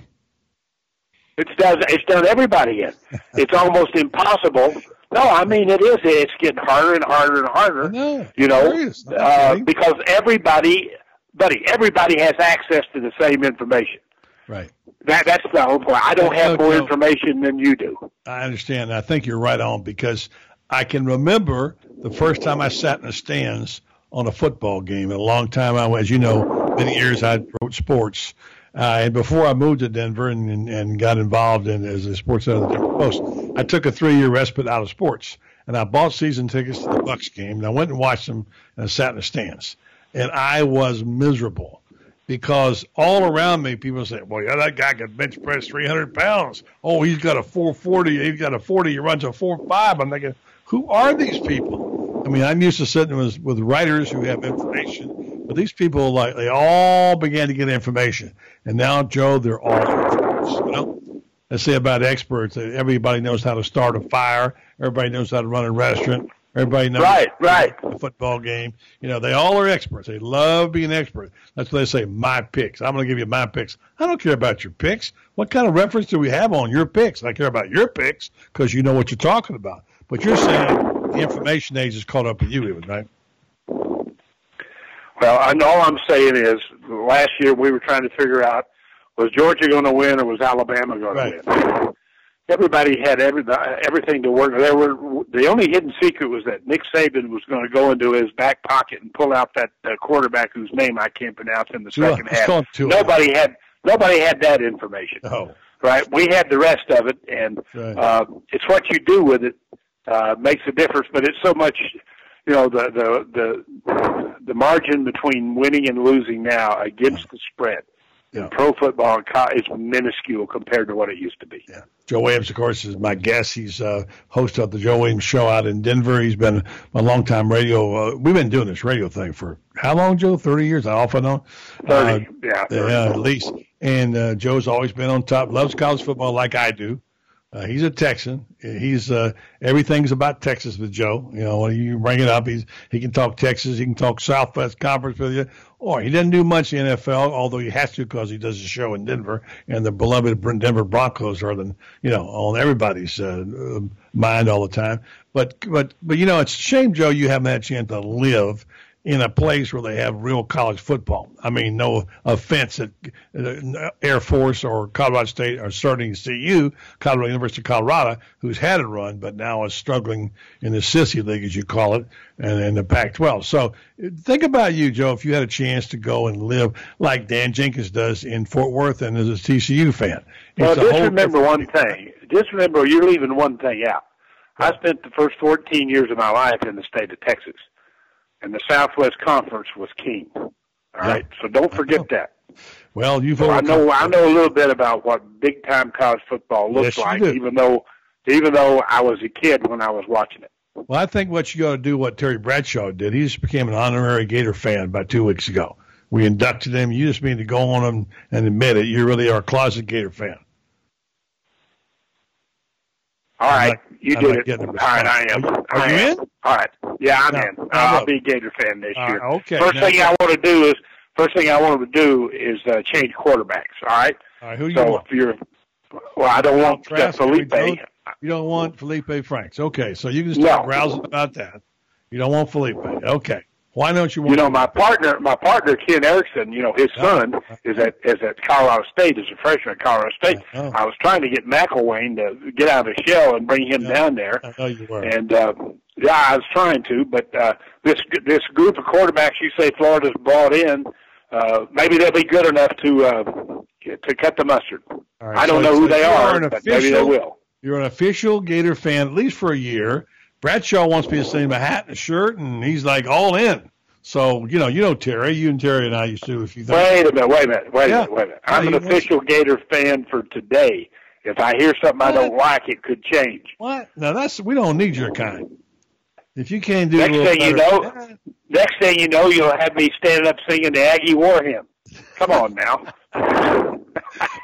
It's does it's done everybody in. It's almost impossible. No, I mean it is. It's getting harder and harder and harder. No, you know, uh, because everybody, buddy, everybody has access to the same information. Right. That that's the whole point. I don't have more no. information than you do. I understand. I think you're right on because I can remember the first time I sat in the stands on a football game. A long time I, as you know, many years I wrote sports. Uh, and before I moved to Denver and, and, and got involved in as a sports editor of the Denver Post, I took a three-year respite out of sports, and I bought season tickets to the Bucks game, and I went and watched them and I sat in the stands, and I was miserable because all around me people say, "Well, yeah, that guy can bench press 300 pounds. Oh, he's got a 440. He's got a 40. He runs a four 45." I'm thinking, who are these people? I mean, I'm used to sitting with with writers who have information, but these people like they all began to get information, and now Joe, they're all experts. You know, let's say about experts. that Everybody knows how to start a fire. Everybody knows how to run a restaurant. Everybody knows Right, right. a football game. You know, they all are experts. They love being experts. That's why they say my picks. I'm going to give you my picks. I don't care about your picks. What kind of reference do we have on your picks? I care about your picks because you know what you're talking about. But you're saying the information age is caught up with you, even right? Well, and all I'm saying is, last year we were trying to figure out was Georgia going to win or was Alabama going Right. to win. Everybody had every, everything to work. There were the only hidden secret was that Nick Saban was going to go into his back pocket and pull out that uh, quarterback whose name I can't pronounce in the Tua. second half. call him Tua. Nobody had nobody had that information. Oh, right? We had the rest of it, and Right. uh, it's what you do with it uh, makes a difference. But it's so much, you know, the the the the margin between winning and losing now against the spread Yeah. in pro football is minuscule compared to what it used to be. Yeah. Joe Williams, of course, is my guest. He's uh, host of the Joe Williams Show out in Denver. He's been a longtime radio. Uh, we've been doing this radio thing for how long, Joe? Thirty years, off and on. Thirty, Uh, yeah, 30. yeah, at least. And uh, Joe's always been on top. Loves college football like I do. Uh, he's a Texan. He's uh, everything's about Texas with Joe. You know, when you bring it up, he's he can talk Texas. He can talk Southwest Conference with you. Or he doesn't do much in NFL, although he has to because he does a show in Denver, and the beloved Denver Broncos are the you know on everybody's uh, mind all the time. But but but you know, it's a shame, Joe, you haven't had a chance to live in a place where they have real college football. I mean, no offense at uh, Air Force or Colorado State or starting CU, Colorado University of Colorado, who's had a run but now is struggling in the sissy league, as you call it, and in the Pac-12. So think about you, Joe, if you had a chance to go and live like Dan Jenkins does in Fort Worth and as a TCU fan. Well, It's just remember one thing. Just remember, you're leaving one thing out. I spent the first 14 years of my life in the state of Texas, and the Southwest Conference was king. All right, so don't forget that. Well, you've So I know I know a little bit about what big time college football looks Yes, like, even though even though I was a kid when I was watching it. Well, I think what you got to do, what Terry Bradshaw did, he just became an honorary Gator fan about two weeks ago. We inducted him. You just need to go on him and admit it. You really are a closet Gator fan. All I'm right, not- you I'm did it. All right, I am. Are you- are you in? All right, yeah, I'm No, in. no, I'll no. be a Gator fan this Uh, year. okay, First thing I want to do is first thing I want to do is uh, change quarterbacks. All right. All right, who you So want? if you're, well, I don't want uh, Trask, Feleipe. you don't- You don't want Feleipe Franks. Okay, so you can start No. browsing about that. You don't want Feleipe. Okay. Why don't you want You know, my partner, my partner Ken Erickson. You know, his son is at is at Colorado State as a freshman at Colorado State. Oh. I was trying to get McElwain to get out of the shell and bring him Yeah. down there. I know you were. And uh, yeah, I was trying to, but uh, this this group of quarterbacks you say Florida's brought in, uh, maybe they'll be good enough to uh, to cut the mustard. Right, I don't so- know who they are, but maybe they will. You're an official Gator fan, at least for a year. Bradshaw wants me to send him a hat and a shirt, and he's like all in. So you know, you know Terry. You and Terry and I used to a few things. Wait a minute, wait a minute, wait Yeah. a minute, wait a minute. I'm an official Gator fan for today. If I hear something I don't like, it could change. What? Now that's we don't need your kind. If you can't do Next thing you better- know, next thing you know, you'll have me standing up singing the Aggie War hymn. Come on now.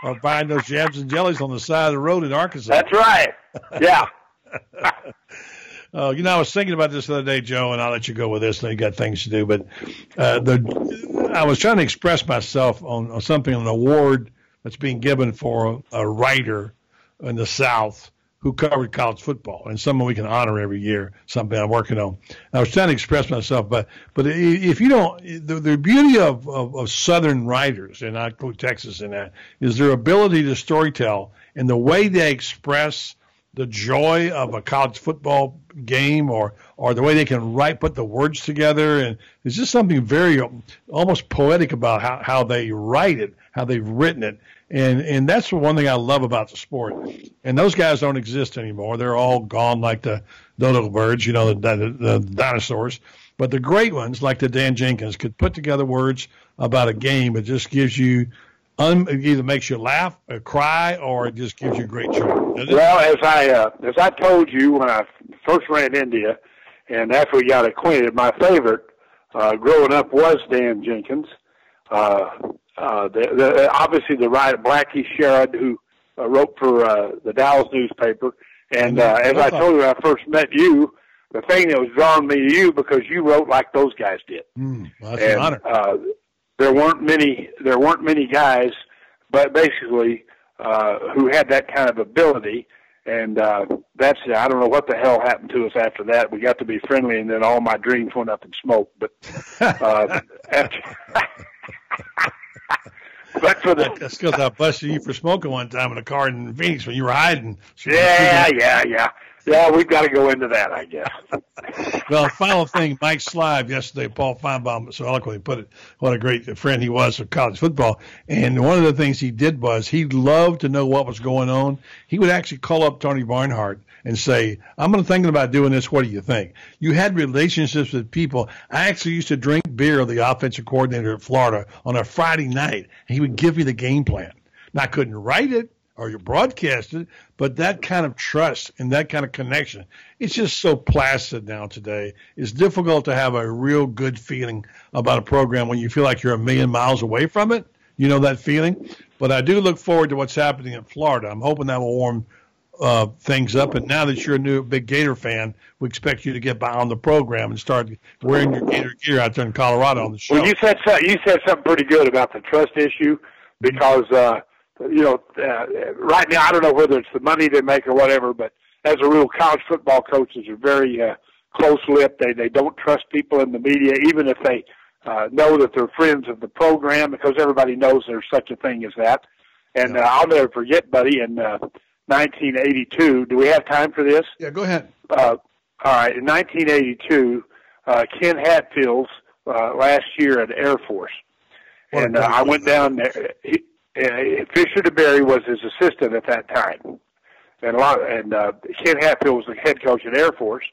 or buying those jams and jellies on the side of the road in Arkansas. That's right. Yeah. Oh, you know, I was thinking about this the other day, Joe, and I'll let you go with this. I you got things to do, but uh, the I was trying to express myself on, on something, an award that's being given for a, a writer in the South who covered college football, and someone we can honor every year. Something I'm working on. I was trying to express myself, but but if you don't, the, the beauty of, of, of Southern writers, and I include Texas in that, is their ability to storytell and the way they express the joy of a college football game or or the way they can write put the words together. And there's just something very almost poetic about how, how they write it how they've written it. And and that's the one thing I love about the sport. And those guys don't exist anymore. They're all gone like the the little birds you know the, the, the dinosaurs. But the great ones like the Dan Jenkins could put together words about a game that just gives you un, it either makes you laugh or cry or it just gives you great joy Well, as I uh, as I told you when I first ran India, and after we got acquainted, my favorite uh, growing up was Dan Jenkins. Uh, uh, the, the, obviously, the writer Blackie Sherrod, who uh, wrote for uh, the Dallas newspaper. And uh, as I told you when I first met you, the thing that was drawing me to you because you wrote like those guys did. Mm, well, that's and an honor. Uh, there weren't many. There weren't many guys, but basically uh, who had that kind of ability. And uh, that's I don't know what the hell happened to us after that. We got to be friendly, and then all my dreams went up in smoke. But uh, after, but for the That's because I busted you for smoking one time in a car in Phoenix when you were hiding. yeah, yeah, yeah, yeah, we've got to go into that, I guess. Well, final thing, Mike Slive yesterday, Paul Finebaum so eloquently put it. What a great friend he was for college football. And one of the things he did was he loved to know what was going on. He would actually call up Tony Barnhart and say, I'm thinking about doing this. What do you think? You had relationships with people. I actually used to drink beer with the offensive coordinator at Florida on a Friday night. He would give me the game plan. Now, I couldn't write it or you broadcast it, but that kind of trust and that kind of connection, it's just so placid now today. It's difficult to have a real good feeling about a program when you feel like you're a million miles away from it. You know that feeling? But I do look forward to what's happening in Florida. I'm hoping that will warm uh, things up. And now that you're a new big Gator fan, we expect you to get behind the program and start wearing your Gator gear out there in Colorado on the show. Well, you said so, you said something pretty good about the trust issue because uh, you know uh, right now I don't know whether it's the money they make or whatever, but as a rule, college football coaches are very uh, close-lipped. They they don't trust people in the media, even if they uh, know that they're friends of the program, because everybody knows there's such a thing as that. And uh, I'll never forget, buddy, in uh, 1982. Do we have time for this? Yeah, go ahead. Uh, all right. In 1982, uh, Ken Hatfields uh, last year at Air Force, What and uh, I went down there. He, uh, Fisher DeBerry was his assistant at that time, and a lot. And uh, Ken Hatfield was the head coach at Air Force,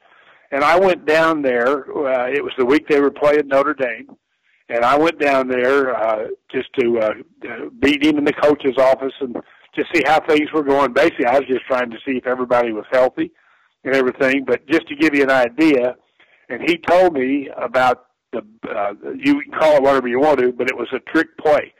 and I went down there. Uh, it was the week they were playing Notre Dame, and I went down there uh, just to uh, meet him in the coach's office and just see how things were going. Basically, I was just trying to see if everybody was healthy and everything. But just to give you an idea, and he told me about the uh, you can call it whatever you want to, but it was a trick play.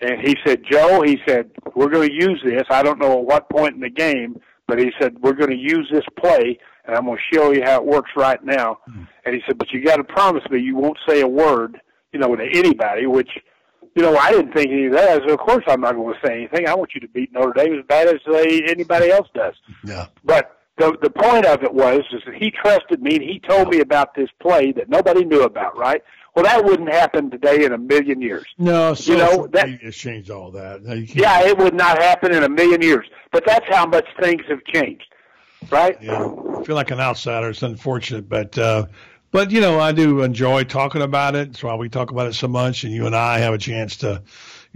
And he said, Joe, he said, we're going to use this. I don't know at what point in the game, but he said, we're going to use this play, and I'm going to show you how it works right now. Hmm. And he said, but you got to promise me you won't say a word, you know, to anybody, which, you know, I didn't think any of that. I said, of course I'm not going to say anything. I want you to beat Notre Dame as bad as they, anybody else does. Yeah. But the the point of it was is that he trusted me and he told me about this play that nobody knew about, right? Well, that wouldn't happen today in a million years. No, You know, that- changed all that. You Yeah, it would not happen in a million years. But that's how much things have changed, right? Yeah, I feel like an outsider. It's unfortunate, but uh, but you know, I do enjoy talking about it. That's why we talk about it so much, and you and I have a chance to.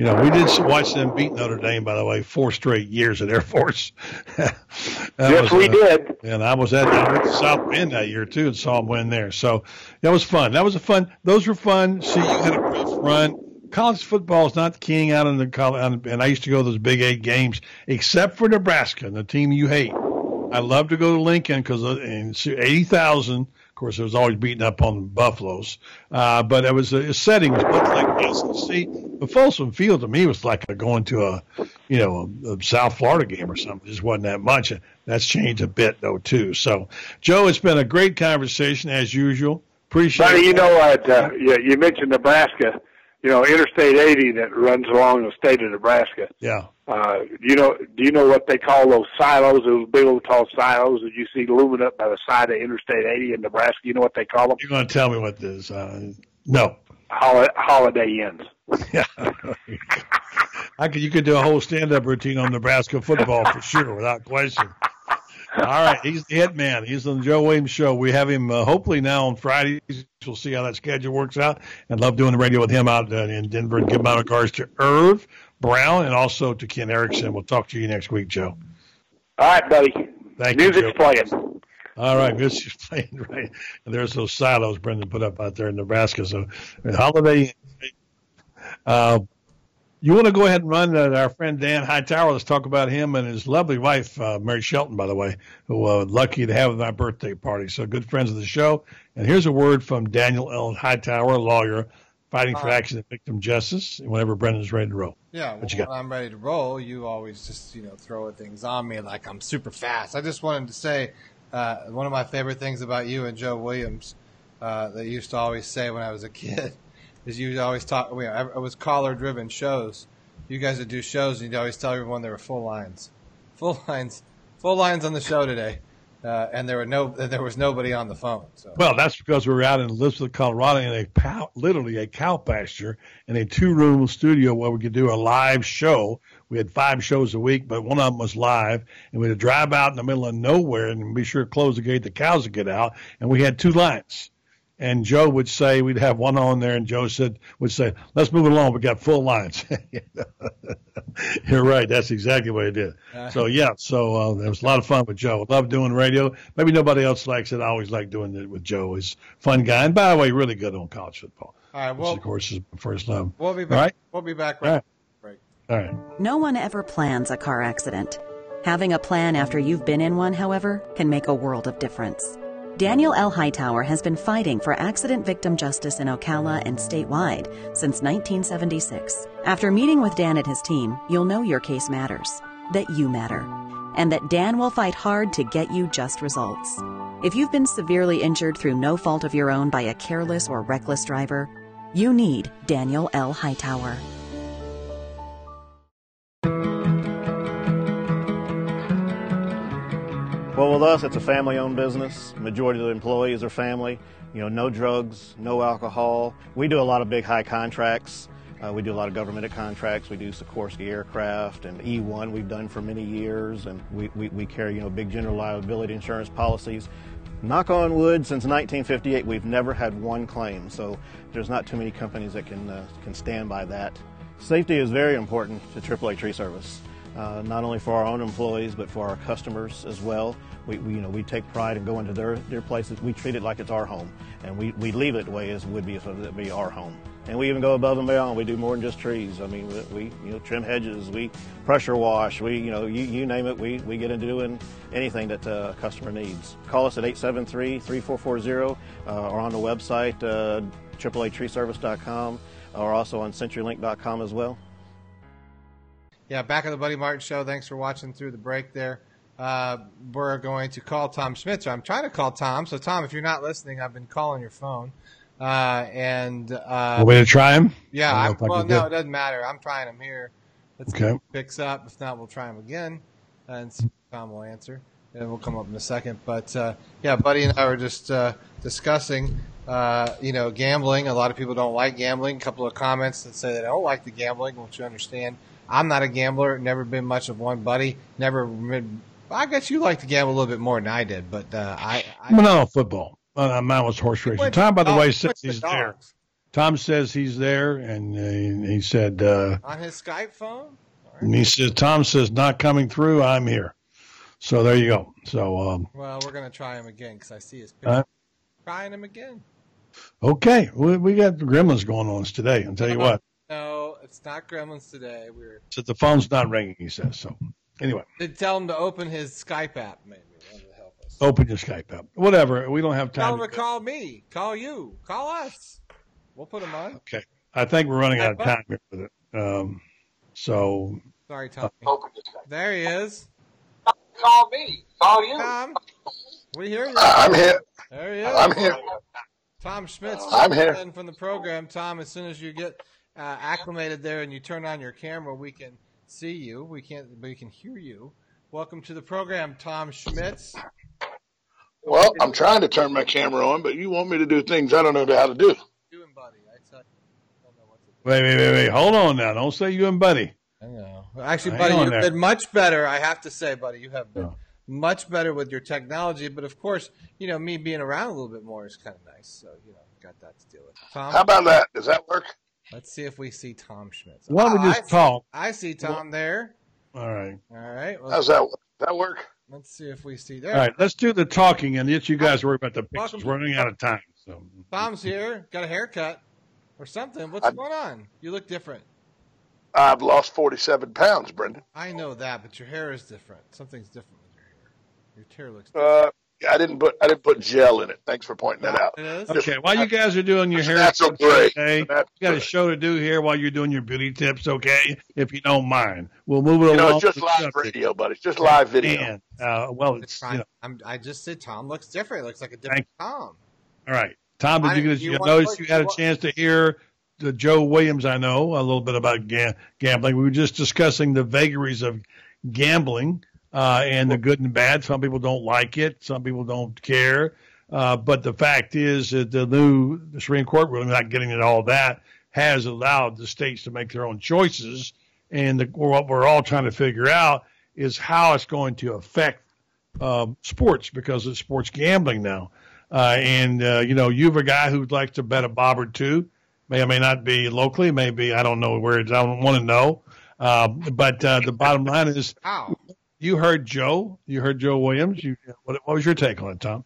You know, we did watch them beat Notre Dame, by the way, four straight years at Air Force. Yes, was, we uh, did. And I was at, I went to South Bend that year too and saw them win there. So that was fun. That was a fun. Those were fun. See, you had a brief run college football is not the king out in the college. And I used to go to those Big Eight games, except for Nebraska, the team you hate. I love to go to Lincoln because in eighty thousand. Course, it was always beating up on the Buffaloes, uh, but it was a, setting was much like the SEC. But Folsom Field to me was like a, going to a, you know, a, a South Florida game or something. It just wasn't that much. That's changed a bit though too. So, Joe, it's been a great conversation as usual. Appreciate. Buddy, it. you know what? Uh, you, you mentioned Nebraska. You know, Interstate 80 that runs along the state of Nebraska. Yeah. Uh, you know, do you know what they call those silos? Those big old tall silos that you see looming up by the side of Interstate 80 in Nebraska. You know what they call them? You're going to tell me what this? Uh, no. Hol- holiday Inns. Yeah. I could. You could do a whole stand-up routine on Nebraska football for sure, without question. All right, he's the hit man. He's on the Joe Williams show. We have him uh, hopefully now on Fridays. We'll see how that schedule works out. And love doing the radio with him out uh, in Denver. And give my regards to Irv Brown and also to Ken Erickson. We'll talk to you next week, Joe. All right, buddy. Thank Music's you, Joe. playing. All right, music's playing right. And there's those silos Brenden put up out there in Nebraska. So holiday. Uh, you want to go ahead and run uh, our friend Dan Hightower? Let's talk about him and his lovely wife, uh, Mary Shelton, by the way, who uh, lucky to have at my birthday party. So good friends of the show. And here's a word from Daniel L. Hightower, lawyer, fighting for Uh, accident victim justice. Whenever Brenden's ready to roll. Yeah, well, What you got? when I'm ready to roll, you always just you know throw things on me like I'm super fast. I just wanted to say uh, one of my favorite things about you and Joe Williams uh, that you used to always say when I was a kid is you always talk. You know, it was caller driven shows. You guys would do shows and you'd always tell everyone there were full lines, full lines, full lines on the show today, uh, and there were no there was nobody on the phone. So Well, that's because we were out in Elizabeth, Colorado, in a pow, literally a cow pasture in a two-room studio where we could do a live show. We had five shows a week, but one of them was live, and we had to drive out in the middle of nowhere and be sure to close the gate. The cows would get out, and we had two lines. And Joe would say we'd have one on there, and Joe said would say, "Let's move it along. We got full lines." You're right. That's exactly what he did. So yeah, so uh, it was a lot of fun with Joe. I Love doing radio. Maybe nobody else likes it. I always like doing it with Joe. He's a fun guy, and by the way, really good on college football. all right, Which well of course is my first love. we'll be back. right. We'll be back. All right. Right. All right. No one ever plans a car accident. Having a plan after you've been in one, however, can make a world of difference. Daniel L. Hightower has been fighting for accident victim justice in Ocala and statewide since 1976. After meeting with Dan and his team, you'll know your case matters, that you matter, and that Dan will fight hard to get you just results. If you've been severely injured through no fault of your own by a careless or reckless driver, you need Daniel L. Hightower. Well, with us, it's a family-owned business. Majority of the employees are family. You know, no drugs, no alcohol. We do a lot of big high contracts. Uh, we do a lot of governmental contracts. We do Sikorsky aircraft and E1 we've done for many years, and we, we, we carry, you know, big general liability insurance policies. Knock on wood, since 1958, we've never had one claim, so there's not too many companies that can, uh, can stand by that. Safety is very important to AAA Tree Service, uh, not only for our own employees, but for our customers as well. We, we, you know, we take pride in going to their, their places. We treat it like it's our home, and we, we leave it the way it would be if it would be our home. And we even go above and beyond. We do more than just trees. I mean, we, you know trim hedges, we pressure wash, we you know you, you name it. We, we get into doing anything that uh, a customer needs. Call us at 873-3440 uh, or on the website uh, AAATreeService.com or also on CenturyLink.com as well. Yeah, back at the Buddy Martin Show. Thanks for watching through the break there. Uh, we're going to call Tom Schmitzer. I'm trying to call Tom. So, Tom, if you're not listening, I've been calling your phone. Uh, and uh, Want me to try him? yeah, I I don't know if I well, no, it. it doesn't matter. I'm trying him here. Let's see Okay. picks up. If not, we'll try him again and see if Tom will answer. And we'll come up in a second. But uh, yeah, Buddy and I were just uh, discussing, uh, you know, gambling. A lot of people don't like gambling. A couple of comments that say they don't like the gambling, which you understand. I'm not a gambler. Never been much of one. Buddy never. Been, I guess you like to gamble a little bit more than I did, but uh, I, I Well, no, football. Uh, mine was horse racing. went Tom, by the to way, says he's there. Tom says he's there, and uh, he said, uh, on his Skype phone. and he says, Tom says, not coming through. I'm here. So there you go. So um, Well, we're gonna try him again because I see his picture. Trying him again. okay, we, we got the gremlins going on today. I'll tell you what. No, it's not Gremlins today. We're So the phone's not ringing, he says. So anyway, Did tell him to open his Skype app, maybe. That'll help us. open your Skype app. Whatever. We don't have Tell time. him to call me. Call you. Call us. We'll put him on. Okay. I think we're running out of time here with it. Um, so Sorry, Tommy. Open this guy. There he is. Call me. Call you. Tom, we hear you. I'm here. There he is. I'm here. Tom Schmitz. I'm here. in From the program, Tom. As soon as you get uh, acclimated there and you turn on your camera, we can see you. We can't, but we can hear you. Welcome to the program, Tom Schmitz. Well, I'm trying to turn my camera on, but you want me to do things I don't know how to do. Doing, buddy. I tell wait, wait, wait, wait. Hold on now. Don't say you and Buddy. I know. Actually, Hang buddy, you've there. been much better. I have to say, buddy, you have been oh. much better with your technology. But of course, you know, me being around a little bit more is kind of nice. So you know, got that to deal with. Tom, How about that? Does that work? Let's see if we see Tom Schmitz. Why don't we Ah, just I see- talk? I see Tom there. All right. All right. well, How's that? work? That work? Let's see if we see there. All right. Let's do the talking and let you guys worry about the Welcome pictures. to- We're running out of time. So Tom's here. Got a haircut or something. What's going on? You look different. I've lost 47 pounds, Brenden. I know that, but your hair is different. Something's different with your hair. Your hair looks. Uh, I didn't put I didn't put gel in it. Thanks for pointing that out. It is. Okay, while you guys are doing your hair, natural gray. today, you got a show to do here while you're doing your beauty tips. Okay, if you don't mind, we'll move it You know, along. it's just live subject. radio, but it's just live video. And, uh, well, it's, It's you fine. know, I'm, I just said Tom looks different. It looks like a different Tom. all right. Tom, did I- you, you you notice you you had a chance to hear the Joe Williams? I know a little bit about ga- gambling. We were just discussing the vagaries of gambling uh, and the good and bad. Some people don't like it. Some people don't care. Uh, but the fact is that the new Supreme Court ruling, not getting into all that, has allowed the states to make their own choices. And the, what we're all trying to figure out is how it's going to affect um, sports because it's sports gambling now. Uh, and, uh, you know, you have a guy who'd like to bet a bob or two. May or may not be locally. Maybe, I don't know where it's, I don't want to know. Uh, but uh, the bottom line is? You heard Joe. You heard Joe Williams. You, what, what was your take on it, Tom?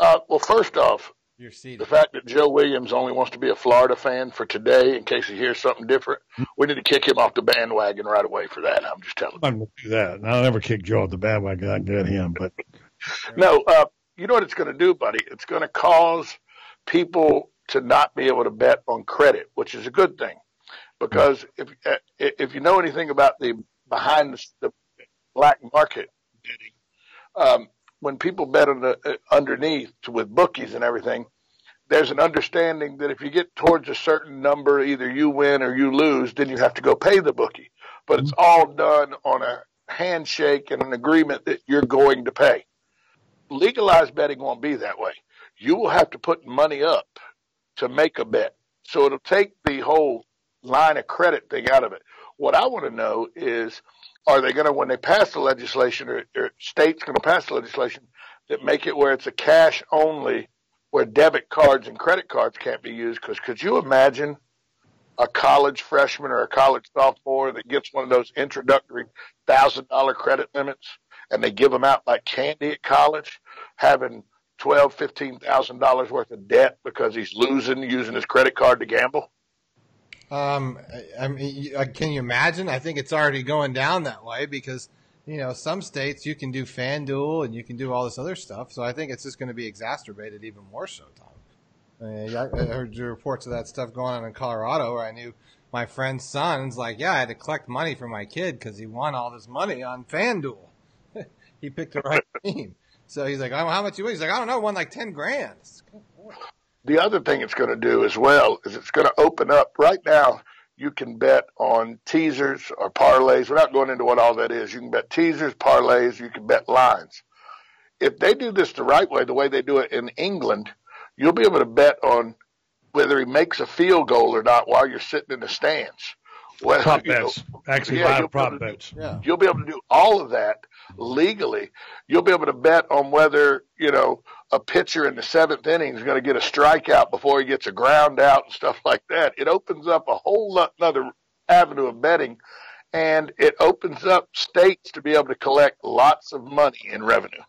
Uh, well, first off, You're the fact that Joe Williams only wants to be a Florida fan for today, in case he hears something different, we need to kick him off the bandwagon right away for that. I'm just telling. You. I'm going to do that. I'll never kick Joe off the bandwagon. I get him. But No, uh, you know what it's going to do, buddy? It's going to cause people to not be able to bet on credit, which is a good thing. Because if uh, if you know anything about the behind the, the black market betting, um, when people bet on the, uh, underneath with bookies and everything, there's an understanding that if you get towards a certain number, either you win or you lose, then you have to go pay the bookie. But it's all done on a handshake and an agreement that you're going to pay legalized betting won't be that way. You will have to put money up to make a bet. So it'll take the whole line of credit thing out of it. What I want to know is, are they going to, when they pass the legislation, or, or states going to pass the legislation that make it where it's a cash only, where debit cards and credit cards can't be used? Because could you imagine a college freshman or a college sophomore that gets one of those introductory thousand dollar credit limits and they give them out like candy at college, having twelve, fifteen thousand dollars worth of debt because he's losing using his credit card to gamble. Um, I, I mean, uh, can you imagine? I think it's already going down that way because you know some states you can do FanDuel and you can do all this other stuff. So I think it's just going to be exacerbated even more so, Tom. I, heard reports of that stuff going on in Colorado, where I knew my friend's son's like, yeah, I had to collect money for my kid because he won all this money on FanDuel. he picked the right team. So he's like, how much you win? He's like, I don't know, won like ten grand. The other thing it's going to do as well is it's going to open up. Right now, you can bet on teasers or parlays. We're not going into what all that is, you can bet teasers, parlays, you can bet lines. If they do this the right way, the way they do it in England, you'll be able to bet on whether he makes a field goal or not while you're sitting in the stands. Whether, prop you know, bets, actually yeah, live you'll be prop able to do- bets. Yeah. You'll be able to do all of that legally. You'll be able to bet on whether, you know, a pitcher in the seventh inning is going to get a strikeout before he gets a ground out and stuff like that. It opens up a whole lot another avenue of betting and it opens up states to be able to collect lots of money in revenue.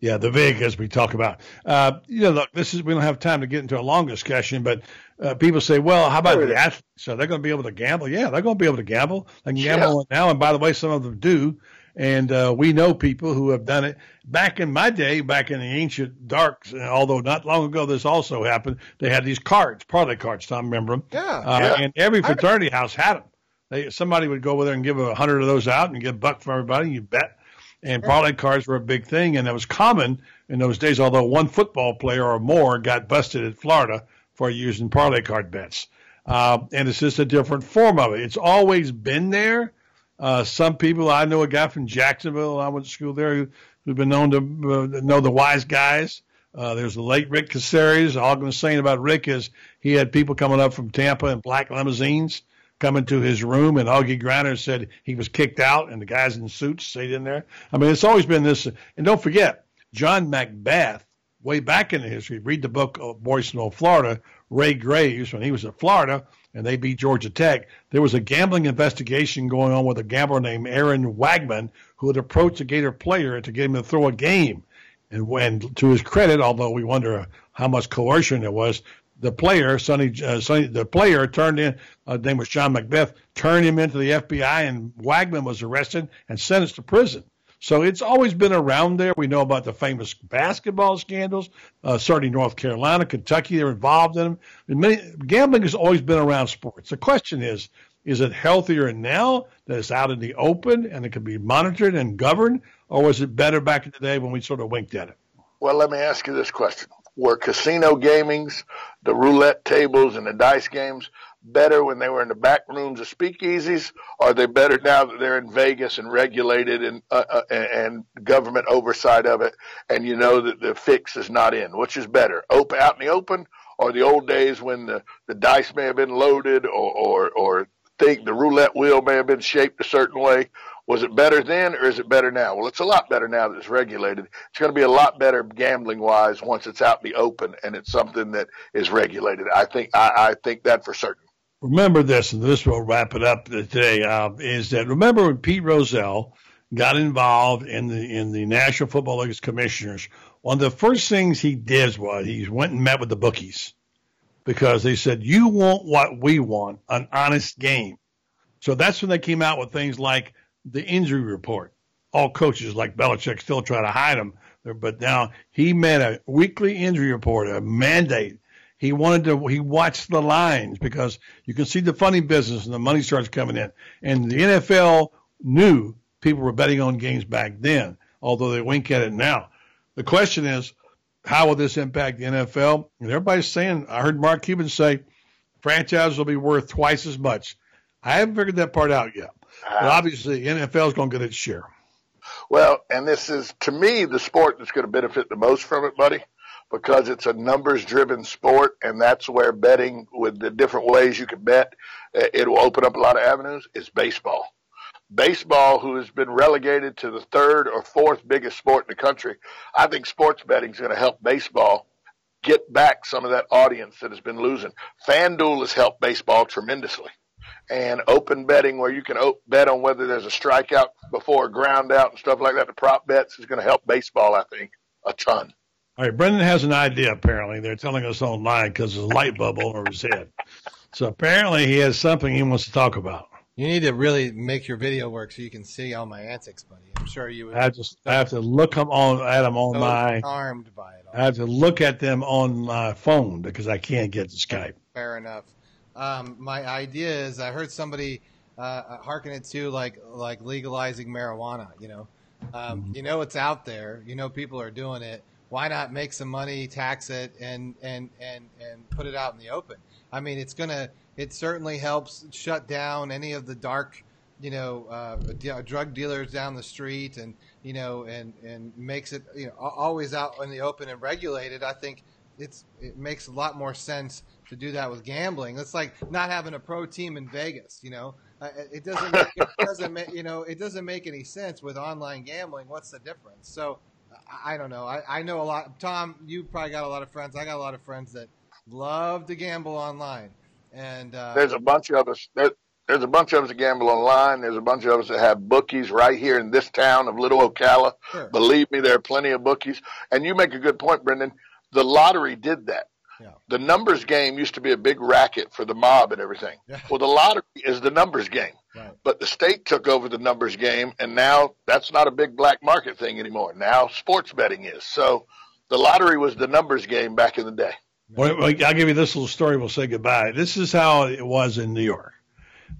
Yeah, the Vegas we talk about. Uh, you know, look, this is we don't have time to get into a long discussion, but uh, people say, well, how about the athletes? Are they're going to be able to gamble? Yeah, they're going to be able to gamble. They can gamble yeah. now, and by the way, some of them do. And uh, we know people who have done it. Back in my day, back in the ancient darks, although not long ago this also happened, they had these cards, parlay cards. Tom, remember them? Yeah. Uh, yeah. And every fraternity house had them. They, somebody would go over there and give a hundred of those out and get a buck for everybody. You bet. And parlay cards were a big thing, and that was common in those days. Although one football player or more got busted in Florida for using parlay card bets, uh, and it's just a different form of it. It's always been there. Uh, some people I know a guy from Jacksonville. I went to school there who, who've been known to uh, know the wise guys. Uh, there's the late Rick Caceres. All I'm going to say about Rick is he had people coming up from Tampa in black limousines coming to his room, and Augie Griner said he was kicked out, and the guys in suits stayed in there. I mean, it's always been this. And don't forget, John Macbeth, way back in the history, read the book of Boys in Old Florida, Ray Graves, when he was at Florida and they beat Georgia Tech, there was a gambling investigation going on with a gambler named Aaron Wagman who had approached a Gator player to get him to throw a game. And when, to his credit, although we wonder how much coercion there was, the player, Sonny, uh, Sonny, the player turned in, uh, name was John Macbeth, turned him into the FBI, and Wagman was arrested and sentenced to prison. So it's always been around there. We know about the famous basketball scandals, uh, certainly North Carolina, Kentucky, they're involved in them. And Many, gambling has always been around sports. The question is, is it healthier now that it's out in the open and it can be monitored and governed, or was it better back in the day when we sort of winked at it? Well, let me ask you this question were casino gamings, the roulette tables, and the dice games better when they were in the back rooms of speakeasies? Or are they better now that they're in Vegas and regulated and uh, uh, and government oversight of it, and you know that the fix is not in? Which is better, open out in the open, or the old days when the, the dice may have been loaded, or or or think the roulette wheel may have been shaped a certain way, was it better then or is it better now? Well, it's a lot better now that it's regulated. It's going to be a lot better gambling wise once it's out in the open and it's something that is regulated. I think I, I think that for certain. Remember this, and this will wrap it up today. Uh, is that remember when Pete Rozelle got involved in the in the National Football League's commissioners? One of the first things he did was he went and met with the bookies because they said you want what we want, an honest game. So that's when they came out with things like the injury report. All coaches like Belichick still try to hide them, but now he made a weekly injury report, a mandate. He wanted to. He watched the lines because you can see the funny business and the money starts coming in. And the NFL knew people were betting on games back then, although they wink at it now. The question is, how will this impact the NFL? And everybody's saying, I heard Mark Cuban say, franchises will be worth twice as much. I haven't figured that part out yet. But obviously, NFL is going to get its share. Well, and this is, to me, the sport that's going to benefit the most from it, buddy, because it's a numbers driven sport, and that's where betting with the different ways you can bet, uh, it will open up a lot of avenues, is baseball. Baseball, who has been relegated to the third or fourth biggest sport in the country, I think sports betting is going to help baseball get back some of that audience that has been losing. FanDuel has helped baseball tremendously and open betting where you can bet on whether there's a strikeout before a ground out and stuff like that. The prop bets is going to help baseball, I think, a ton. All right, Brenden has an idea. Apparently, they're telling us online because there's a light bulb over his head. So apparently, he has something he wants to talk about. You need to really make your video work so you can see all my antics, buddy. I'm sure you would. I just I have to look them on at them on so my. Charmed by it. All. I have to look at them on my phone because I can't get to Skype. Fair enough. Um, my idea is I heard somebody uh, harken it to like like legalizing marijuana. You know, um, mm-hmm. you know it's out there. You know people are doing it. Why not make some money, tax it, and and and and put it out in the open? I mean, it's gonna. It certainly helps shut down any of the dark, you know, uh, drug dealers down the street, and you know, and and makes it you know always out in the open and regulated. I think it's it makes a lot more sense to do that with gambling. It's like not having a pro team in Vegas. You know, uh, it doesn't make, it doesn't make, you know it doesn't make any sense with online gambling. What's the difference? So I, I don't know. I, I know a lot. Tom, you probably got a lot of friends. I got a lot of friends that love to gamble online. And uh, there's a bunch of us. There, There's a bunch of us that gamble online. There's a bunch of us that have bookies right here in this town of Little Ocala. Sure. Believe me, there are plenty of bookies. And you make a good point, Brenden. The lottery did that. Yeah. The numbers game used to be a big racket for the mob and everything. Yeah. Well, the lottery is the numbers game. Right. But the state took over the numbers game, and now that's not a big black market thing anymore. Now sports betting is. So the lottery was the numbers game back in the day. Well, well, I'll give you this little story. We'll say goodbye. This is how it was in New York.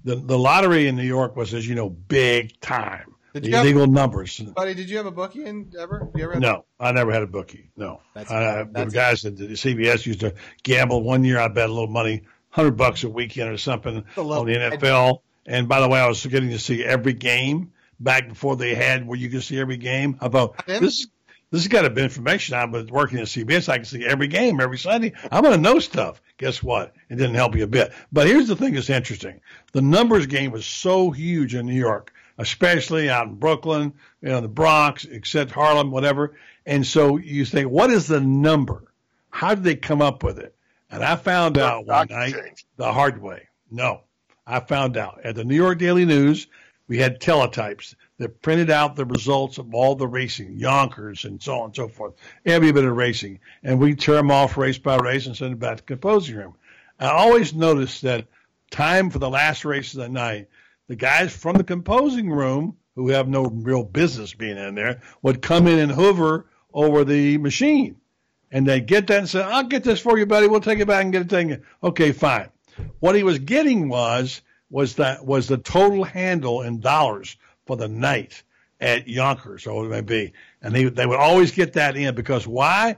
The the lottery in New York was, as you know, big time. Did the you have- illegal numbers. Buddy, did you have a bookie in ever? You ever had No, I never had a bookie. No, That's- uh, the that's- guys at the CBS used to gamble. One year, I bet a little money, hundred bucks a weekend or something The on the NFL. And by the way, I was getting to see every game back before they had where you could see every game. I thought didn't- this this has got a bit of information. I'm but working at CBS. I can see every game every Sunday. I'm going to know stuff. Guess what? It didn't help you a bit. But here's the thing that's interesting. The numbers game was so huge in New York, especially out in Brooklyn, you know, the Bronx, except Harlem, whatever. And so you think, what is the number? How did they come up with it? And I found out one night exchange. the hard way. No, I found out at the New York Daily News, we had teletypes that printed out the results of all the racing, Yonkers and so on and so forth, every bit of racing. And we tear them off race by race and send them back to the composing room. I always noticed that time for the last race of the night, the guys from the composing room, who have no real business being in there, would come in and hover over the machine. And they'd get that and say, I'll get this for you, buddy. We'll take it back and get it taken. Okay, fine. What he was getting was was that was the total handle in dollars for the night at Yonkers or whatever it may be. And they they would always get that in because why?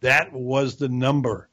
That was the number.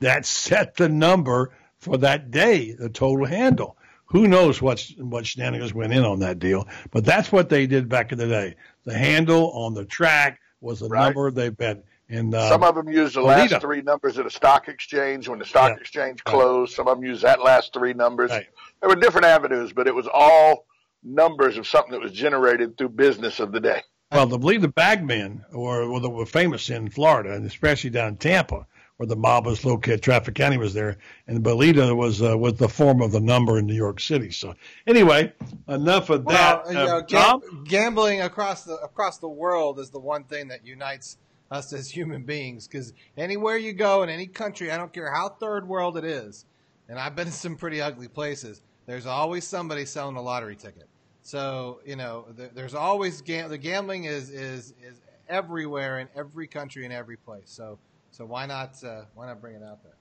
That set the number for that day, the total handle. Who knows what what shenanigans went in on that deal? But that's what they did back in the day. The handle on the track was the Right. number they bet. And uh, Some of them used the last three numbers of the stock exchange when the stock Yeah. exchange Right. closed. Some of them used that last three numbers. Right. There were different avenues, but it was all numbers of something that was generated through business of the day. Well, the believe the bagmen were, were, were famous in Florida, and especially down in Tampa, where the mob was located. Trafficante was there, and Bolita was uh, was the form of the number in New York City. So, anyway, enough of that. Well, you Uh, know, gam- gambling across the across the world is the one thing that unites us as human beings. Because anywhere you go in any country, I don't care how third world it is, and I've been to some pretty ugly places. There's always somebody selling a lottery ticket. So you know, th- there's always gam- the gambling is is is everywhere in every country in every place. So so why not uh, why not bring it out there?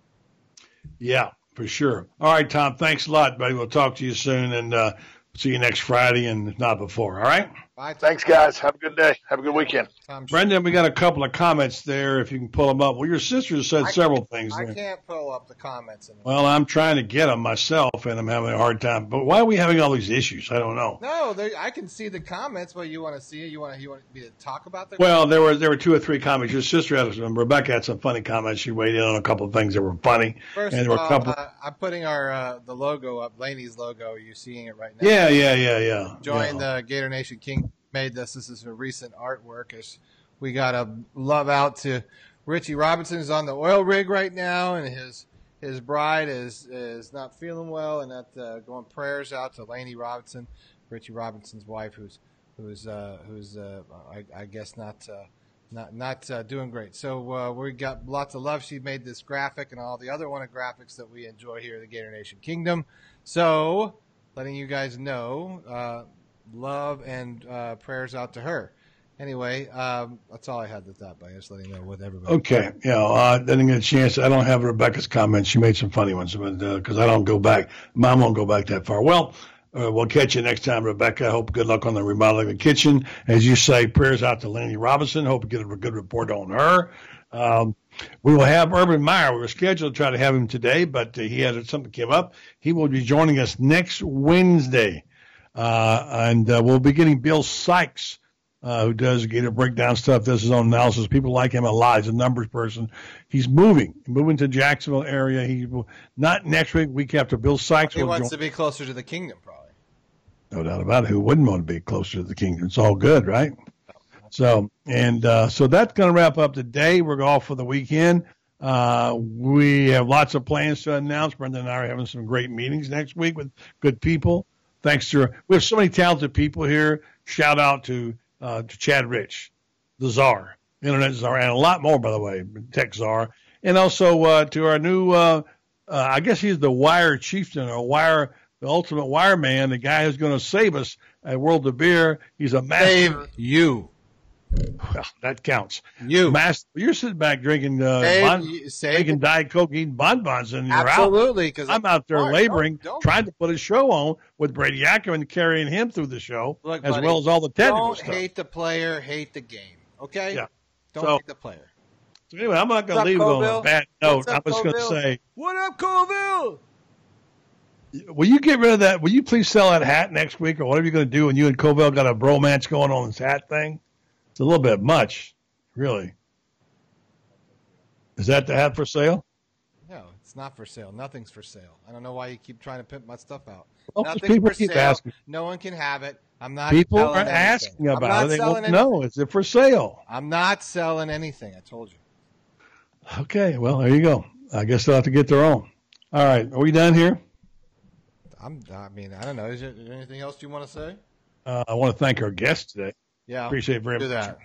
Yeah, for sure. All right, Tom. Thanks a lot, buddy. We'll talk to you soon, and uh, see you next Friday, and if not before. All right. Bye, Tom. Thanks, guys. Have a good day. Have a good weekend. Brenden, we got a couple of comments there. If you can pull them up. Well, your sister said I- several things I there. can't pull up the comments. In Well, I'm trying to get them myself, and I'm having a hard time. But why are we having all these issues? I don't know. No, I can see the comments, but you want to see it? You want you want me to talk about the? Well, there were there were two or three comments. Your sister had some. Rebecca had some funny comments. She weighed in on a couple of things that were funny, First and of there were all, a couple. uh, I'm putting our uh, the logo up, Laney's logo. Are you seeing it right now? yeah, yeah, yeah, yeah. Join yeah. the Gator Nation King made this. This is a recent artwork. As we got a love out to Richie Robinson is on the oil rig right now, and his his bride is is not feeling well, and that uh, going prayers out to Laney Robinson, Richie Robinson's wife, who's who's uh, who's uh, I, I guess not. Uh, not not uh, doing great. So uh, we got lots of love. She made this graphic and all the other one of graphics that we enjoy here at the Gator Nation Kingdom. So letting you guys know, uh, love and uh, prayers out to her. Anyway, um, that's all I had with that. By just letting you know with everybody. Okay, yeah. Uh, didn't get a chance. I don't have Rebecca's comments. She made some funny ones, but because I don't go back, mom won't go back that far. Well, uh, we'll catch you next time, Rebecca. I hope good luck on the remodeling of the kitchen. As you say, prayers out to Laney Robinson. Hope you get a good report on her. Um, we will have Urban Meyer. We were scheduled to try to have him today, but uh, he had something came up. He will be joining us next Wednesday, uh, and uh, we'll be getting Bill Sykes uh, who does Gator breakdown stuff, does his own analysis. People like him a lot. He's a numbers person. He's moving, moving to Jacksonville area. He not next week, week after. Bill Sykes He wants join. to be closer to the kingdom, probably. No doubt about it. Who wouldn't want to be closer to the kingdom? It's all good, right? So, and uh, so that's going to wrap up today. We're off for the weekend. Uh, we have lots of plans to announce. Brenda and I are having some great meetings next week with good people. Thanks to we have so many talented people here. Shout out to uh, to Chad Rich, the czar, internet czar, and a lot more by the way, tech czar, and also uh, to our new. Uh, uh, I guess he's the wire chieftain or wire, the ultimate wire man, the guy who's going to save us at World of Beer. He's a master. Save you. Well, that counts. You. Master, you're sitting back drinking, uh, Save bon, save- drinking Diet Coke, eating bonbons, and you're out. Absolutely, because I'm out there right, laboring, don't- don't- trying to put a show on with Brady Ackerman, carrying him through the show, Look, as buddy, well as all the technical Don't stuff. hate the player, hate the game. Okay? Yeah. Don't So- hate the player. So anyway, I'm not going to leave it on a bad note. Up, I'm just going to say, What up, Colville? will you get rid of that? Will you please sell that hat next week or whatever you're going to do when you and Covell got a bromance going on this hat thing? It's a little bit much, really. Is that the hat for sale? No, it's not for sale. Nothing's for sale. I don't know why you keep trying to pimp my stuff out. Well, 'cause Nothing's people for keep sale. asking. No one can have it. I'm not. People are anything. asking about it. They selling won't know. Is it for sale? I'm not selling anything. I told you. Okay, well, there you go. I guess they'll have to get their own. All right, are we done here? I'm. I mean, I don't know. Is there anything else you want to say? Uh, I want to thank our guest today. Yeah, Appreciate it very do much. that.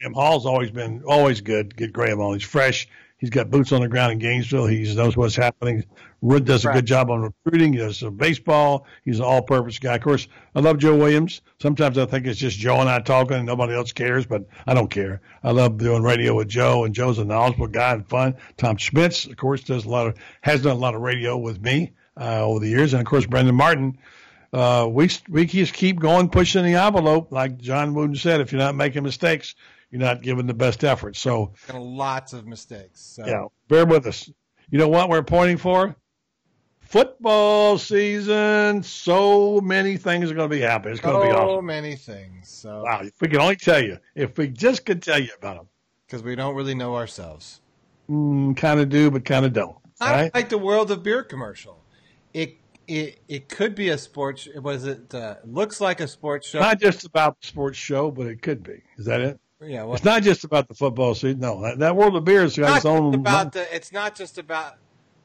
Graham Hall's always been always good. Get Graham on. He's fresh. He's got boots on the ground in Gainesville. He knows what's happening. Wood does a good job on recruiting. He does some baseball. He's an all-purpose guy. Of course, I love Joe Williams. Sometimes I think it's just Joe and I talking, and nobody else cares. But I don't care. I love doing radio with Joe, and Joe's a knowledgeable guy and fun. Tom Schmitz, of course, does a lot of has done a lot of radio with me uh, over the years, and of course, Brenden Martin. Uh, we we just keep going, pushing the envelope, like John Wooden said. If you're not making mistakes, you're not giving the best effort. So lots of mistakes. So. yeah, bear with us. You know what we're pointing for? Football season. So many things are going to be happening. It's going to be awesome. So many things. So Wow, if we could only tell you, if we just could tell you about them, because we don't really know ourselves. mm, kind of do, but kind of don't. I right? like the World of Beer commercial. It it it could be a sports. Was it uh, looks like a sports show? Not just about the sports show, but it could be. Is that it? yeah, well, It's not just about the football season. No, that, that World of Beer has got its own. about the. It's not just about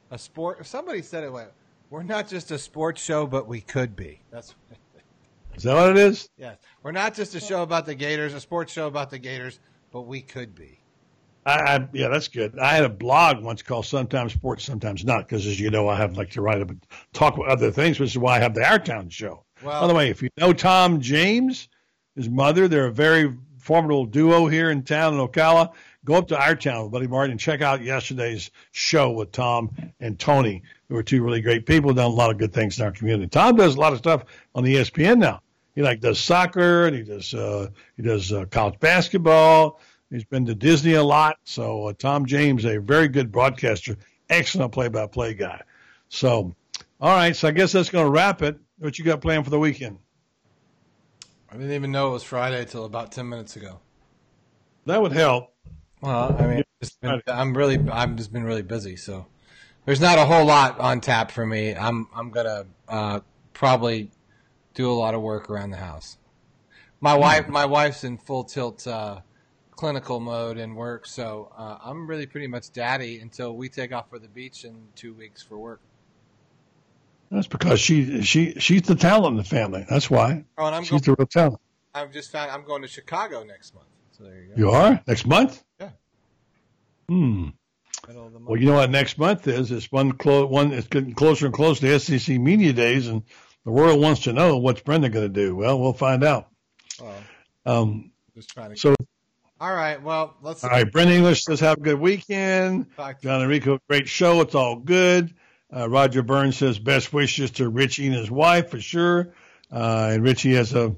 a sport. Somebody said it. Wait, we're not just a sports show, but we could be. That's Is that what it is? yes. We're not just a show about the Gators, a sports show about the Gators, but we could be. I, I yeah, that's good. I had a blog once called "Sometimes Sports, Sometimes Not" because, as you know, I have like to write up and talk about other things, which is why I have the Our Town show. Well- By the way, if you know Tom James, his mother, they're a very formidable duo here in town in Ocala. Go up to Our Town with Buddy Martin and check out yesterday's show with Tom and Tony, who are two really great people, done a lot of good things in our community. Tom does a lot of stuff on the ESPN now. He like does soccer and he does uh, he does uh, college basketball. He's been to Disney a lot. So uh, Tom James, a very good broadcaster, excellent play-by-play guy. So, all right. So I guess that's going to wrap it. What you got planned for the weekend? I didn't even know it was Friday until about ten minutes ago. That would help. Well, I mean, been, I'm really, I've just been really busy, so there's not a whole lot on tap for me. I'm, I'm gonna uh, probably do a lot of work around the house. My wife, my wife's in full tilt uh, clinical mode and work, so uh, I'm really pretty much daddy until we take off for the beach in two weeks for work. That's because she she she's the talent in the family. That's why. Oh, and I'm she's going. the real talent. I've just found I'm going to Chicago next month. So there you go. You are next month. Yeah. Hmm. Middle of the month. Well, you know what next month is? It's one clo- one. It's getting closer and closer to SEC Media Days, and the world wants to know what's Brenda going to do. Well, we'll find out. Well, Um, just trying to. so, All right. Well, let's. all right, Brent English says have a good weekend. Talk John Enrico, great show. It's all good. Uh, Roger Burns says best wishes to Richie and his wife for sure. Uh, and Richie has a,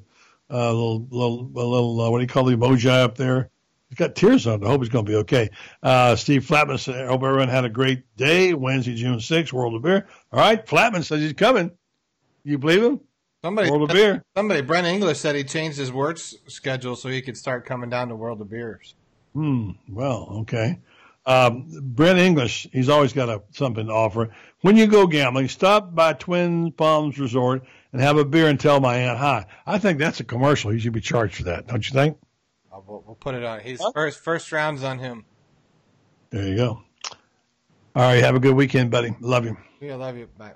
a little, little, a little uh, what do you call the emoji up there? He's got tears on it. I hope he's going to be okay. Uh, Steve Flatman said, I hope everyone had a great day. Wednesday, June 6th, World of Beer. All right. Flatman says he's coming. You believe him? Somebody, World of Beer. somebody, Brent English said he changed his work schedule so he could start coming down to World of Beers. Hmm. Well, okay. Um, Brent English, he's always got a, something to offer. When you go gambling, stop by Twin Palms Resort and have a beer and tell my aunt hi. I think that's a commercial. He should be charged for that, don't you think? Uh, we'll, we'll put it on. He's first first rounds on him. There you go. All right. Have a good weekend, buddy. Love you. Yeah, love you. Bye.